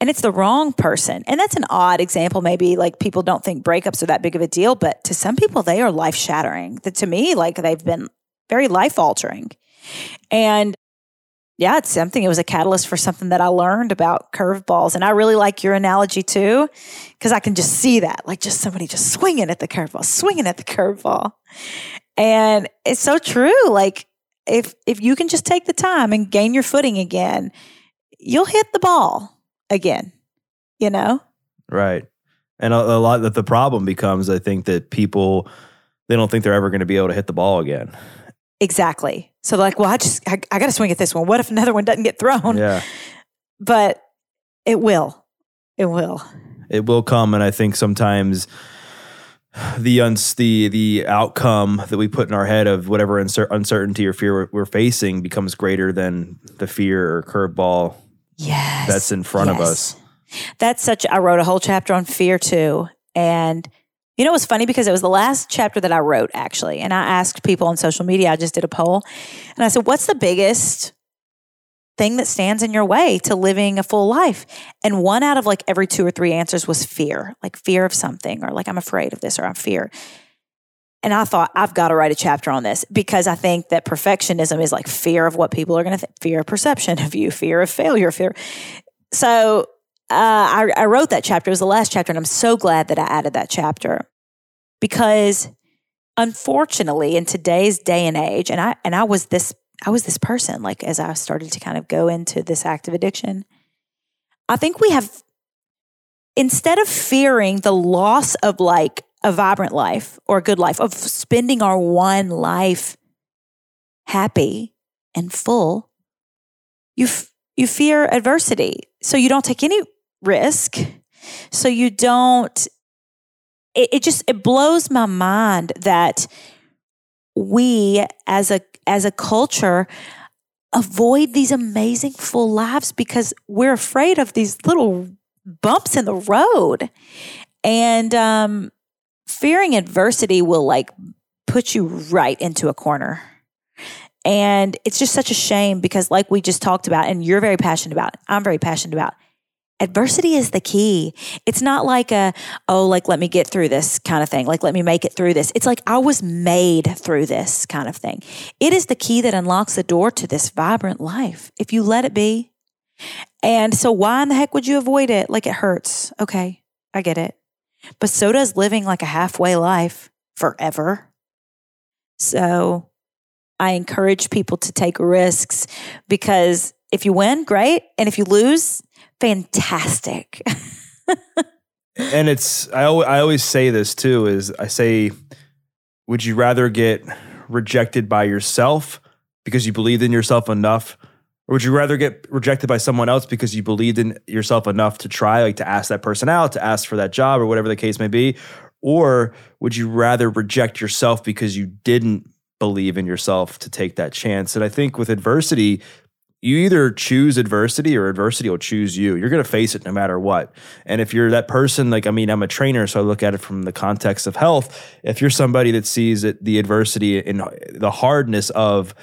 and it's the wrong person. And that's an odd example. Maybe like people don't think breakups are that big of a deal, but to some people, they are life shattering. That to me, like they've been very life altering. And yeah, it's something. It was a catalyst for something that I learned about curveballs. And I really like your analogy too, because I can just see that, like just somebody just swinging at the curveball, swinging at the curveball. And it's so true. Like if if you can just take the time and gain your footing again, you'll hit the ball again, you know? Right. And a, a lot that the problem becomes, I think that people, they don't think they're ever going to be able to hit the ball again. Exactly. So like, well, I just, I, I got to swing at this one. What if another one doesn't get thrown? Yeah. But it will. It will. It will come. And I think sometimes, the uns the the outcome that we put in our head of whatever uncer- uncertainty or fear we're, we're, facing becomes greater than the fear or curveball yes, that's in front yes. of us. That's such, I wrote a whole chapter on fear too. And you know, it was funny because it was the last chapter that I wrote actually. And I asked people on social media, I just did a poll and I said, what's the biggest thing that stands in your way to living a full life? And one out of like every two or three answers was fear, like fear of something or like I'm afraid of this or I'm fear. And I thought, I've got to write a chapter on this because I think that perfectionism is like fear of what people are going to think, fear of perception of you, fear of failure, fear. So uh, I, I wrote that chapter. It was the last chapter. And I'm so glad that I added that chapter because unfortunately, in today's day and age, and I, and I was this, I was this person, like as I started to kind of go into this active addiction, I think we have, instead of fearing the loss of like a vibrant life or a good life, of spending our one life happy and full, you f- you fear adversity. So you don't take any risk. So you don't it, it just it blows my mind that we as a as a culture avoid these amazing full lives because we're afraid of these little bumps in the road and um fearing adversity will like put you right into a corner and it's just such a shame because like we just talked about and you're very passionate about i'm very passionate about adversity is the key. It's not like a, oh, like, let me get through this kind of thing. Like, let me make it through this. It's like I was made through this kind of thing. It is the key that unlocks the door to this vibrant life if you let it be. And so, why in the heck would you avoid it? Like, it hurts. Okay, I get it. But so does living like a halfway life forever. So, I encourage people to take risks because if you win, great. And if you lose, fantastic. and it's I always, I always say this too is I say would you rather get rejected by yourself because you believed in yourself enough or would you rather get rejected by someone else because you believed in yourself enough to try like to ask that person out to ask for that job or whatever the case may be or would you rather reject yourself because you didn't believe in yourself to take that chance and i think with adversity you either choose adversity or adversity will choose you. You're going to face it no matter what. And if you're that person, like, I mean, I'm a trainer, so I look at it from the context of health. If you're somebody that sees it, the adversity and the hardness of,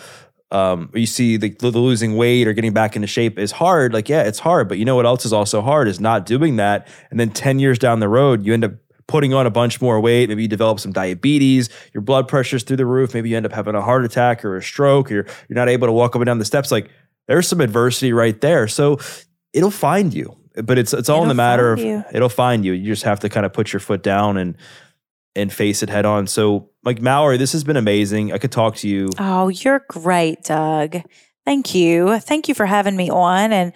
um, you see the, the, losing weight or getting back into shape is hard. Like, yeah, it's hard, but you know what else is also hard is not doing that. And then 10 years down the road, you end up putting on a bunch more weight. Maybe you develop some diabetes, your blood pressure's through the roof. Maybe you end up having a heart attack or a stroke, or you're, you're not able to walk up and down the steps. Like, there's some adversity right there. So it'll find you. But it's it's all it'll in the matter of you. it'll find you. You just have to kind of put your foot down and and face it head on. So like Mallory, this has been amazing. I could talk to you. Oh, you're great, Doug. Thank you. Thank you for having me on and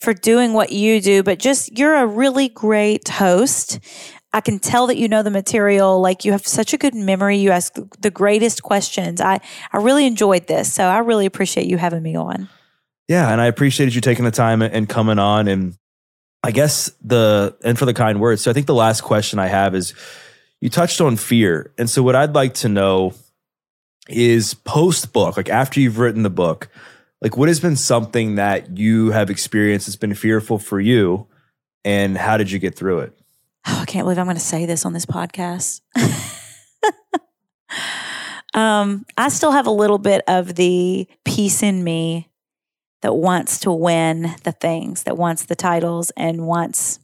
for doing what you do, but just you're a really great host. I can tell that you know the material. Like you have such a good memory. You ask the greatest questions. I, I really enjoyed this. So I really appreciate you having me on. Yeah, and I appreciated you taking the time and coming on and I guess the and for the kind words. So I think the last question I have is you touched on fear. And so what I'd like to know is post book, like after you've written the book, like what has been something that you have experienced that's been fearful for you and how did you get through it? Oh, I can't believe I'm going to say this on this podcast. um, I still have a little bit of the piece in me that wants to win the things, that wants the titles and wants,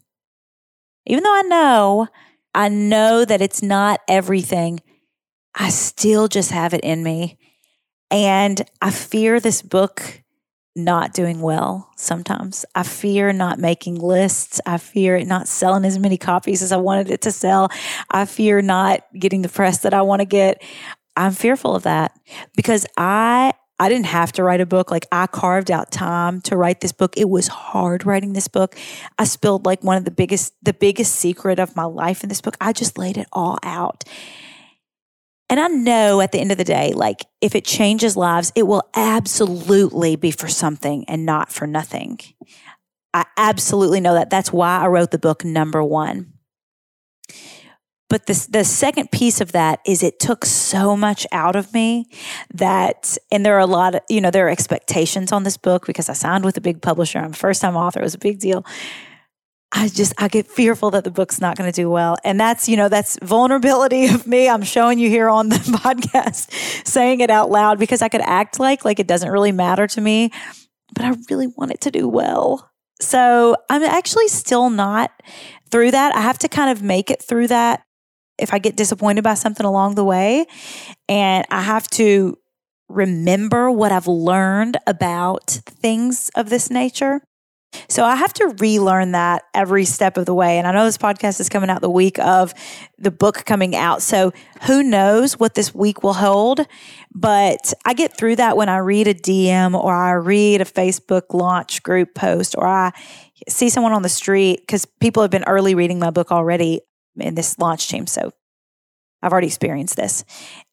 even though I know, I know that it's not everything, I still just have it in me. And I fear this book not doing well sometimes. I fear not making lists. I fear it not selling as many copies as I wanted it to sell. I fear not getting the press that I want to get. I'm fearful of that because I I didn't have to write a book. Like I carved out time to write this book. It was hard writing this book. I spilled like one of the biggest, the biggest secret of my life in this book. I just laid it all out. And I know at the end of the day, like if it changes lives, it will absolutely be for something and not for nothing. I absolutely know that. That's why I wrote the book number one. But the, the second piece of that is it took so much out of me that, and there are a lot of, you know, there are expectations on this book because I signed with a big publisher. I'm a first time author. It was a big deal. I just, I get fearful that the book's not going to do well. And that's, you know, that's vulnerability of me. I'm showing you here on the podcast, saying it out loud because I could act like, like it doesn't really matter to me, but I really want it to do well. So I'm actually still not through that. I have to kind of make it through that if I get disappointed by something along the way and I have to remember what I've learned about things of this nature. So I have to relearn that every step of the way. And I know this podcast is coming out the week of the book coming out. So who knows what this week will hold. But I get through that when I read a DM or I read a Facebook launch group post or I see someone on the street because people have been early reading my book already in this launch team. So I've already experienced this.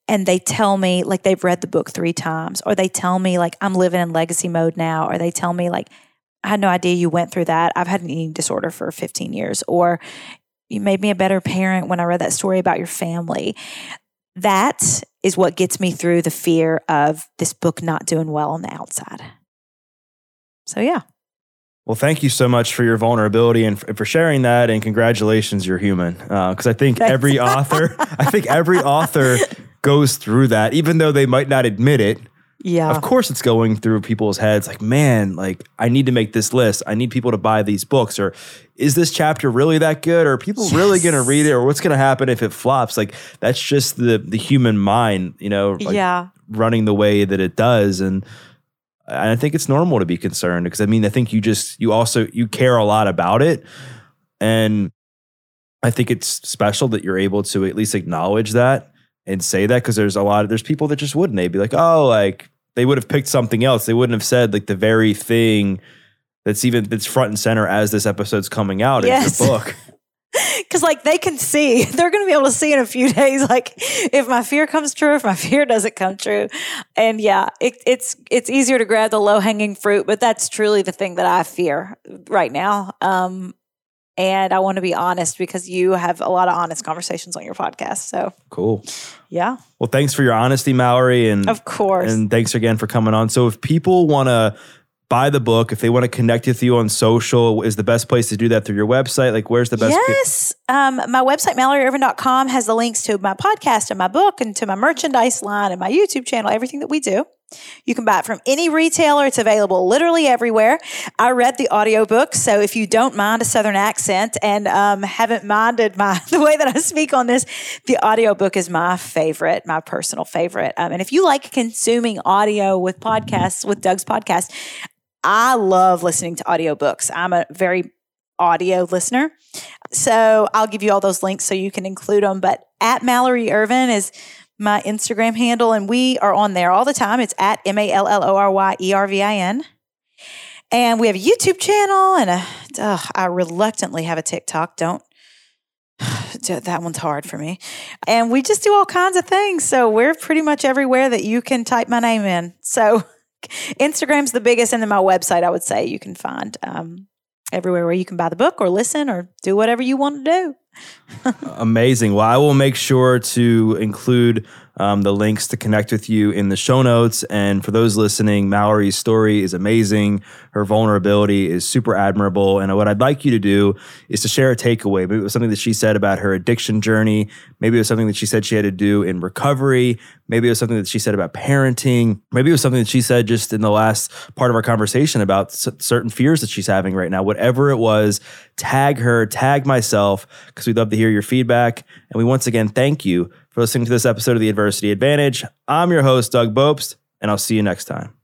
and they tell me like they've read the book three times, or they tell me like I'm living in legacy mode now, or they tell me like I had no idea you went through that. I've had an eating disorder for 15 years, or you made me a better parent when I read that story about your family. That is what gets me through the fear of this book not doing well on the outside. So, yeah. Well, thank you so much for your vulnerability and for sharing that. And congratulations, you're human. Because uh, I think Thanks. every author, I think every author goes through that, even though they might not admit it. Yeah. Of course, it's going through people's heads like, man, like, I need to make this list. I need people to buy these books. Or is this chapter really that good? Or are people yes. really going to read it? Or what's going to happen if it flops? Like, that's just the, the human mind, you know, like yeah. running the way that it does. And I think it's normal to be concerned because I mean, I think you just, you also, you care a lot about it. And I think it's special that you're able to at least acknowledge that and say that because there's a lot of, there's people that just wouldn't. They'd be like, oh, like they would have picked something else. They wouldn't have said like the very thing that's even, that's front and center as this episode's coming out yes. in your book. Because, like, they can see, they're going to be able to see in a few days, like, if my fear comes true, if my fear doesn't come true. And yeah, it, it's it's easier to grab the low hanging fruit, but that's truly the thing that I fear right now. Um, and I want to be honest because you have a lot of honest conversations on your podcast. So cool. Yeah. Well, thanks for your honesty, Mallory. And of course. And thanks again for coming on. So if people want to buy the book, if they want to connect with you on social, is the best place to do that through your website? Like, where's the best? Yes. um, my website, MalloryErvin.com, has the links to my podcast and my book and to my merchandise line and my YouTube channel, everything that we do. You can buy it from any retailer. It's available literally everywhere. I read the audiobook, so if you don't mind a southern accent and um, haven't minded my the way that I speak on this, the audiobook is my favorite, my personal favorite. Um, and if you like consuming audio with podcasts, with Doug's podcast, I love listening to audiobooks. I'm a very audio listener. So I'll give you all those links so you can include them. But at Mallory Ervin is my Instagram handle, and we are on there all the time. It's at M A L L O R Y E R V I N. And we have a YouTube channel, and a, I reluctantly have a TikTok. Don't that one's hard for me. And we just do all kinds of things. So we're pretty much everywhere that you can type my name in. So Instagram's the biggest, and then my website, I would say you can find um, everywhere where you can buy the book or listen or do whatever you want to do. Amazing. Well, I will make sure to include um, the links to connect with you in the show notes. And for those listening, Mallory's story is amazing. Her vulnerability is super admirable. And what I'd like you to do is to share a takeaway. Maybe it was something that she said about her addiction journey. Maybe it was something that she said she had to do in recovery. Maybe it was something that she said about parenting. Maybe it was something that she said just in the last part of our conversation about certain fears that she's having right now. Whatever it was, tag her, tag myself, because we'd love to hear your feedback. And we once again thank you for listening to this episode of The Adversity Advantage. I'm your host, Doug Bopst, and I'll see you next time.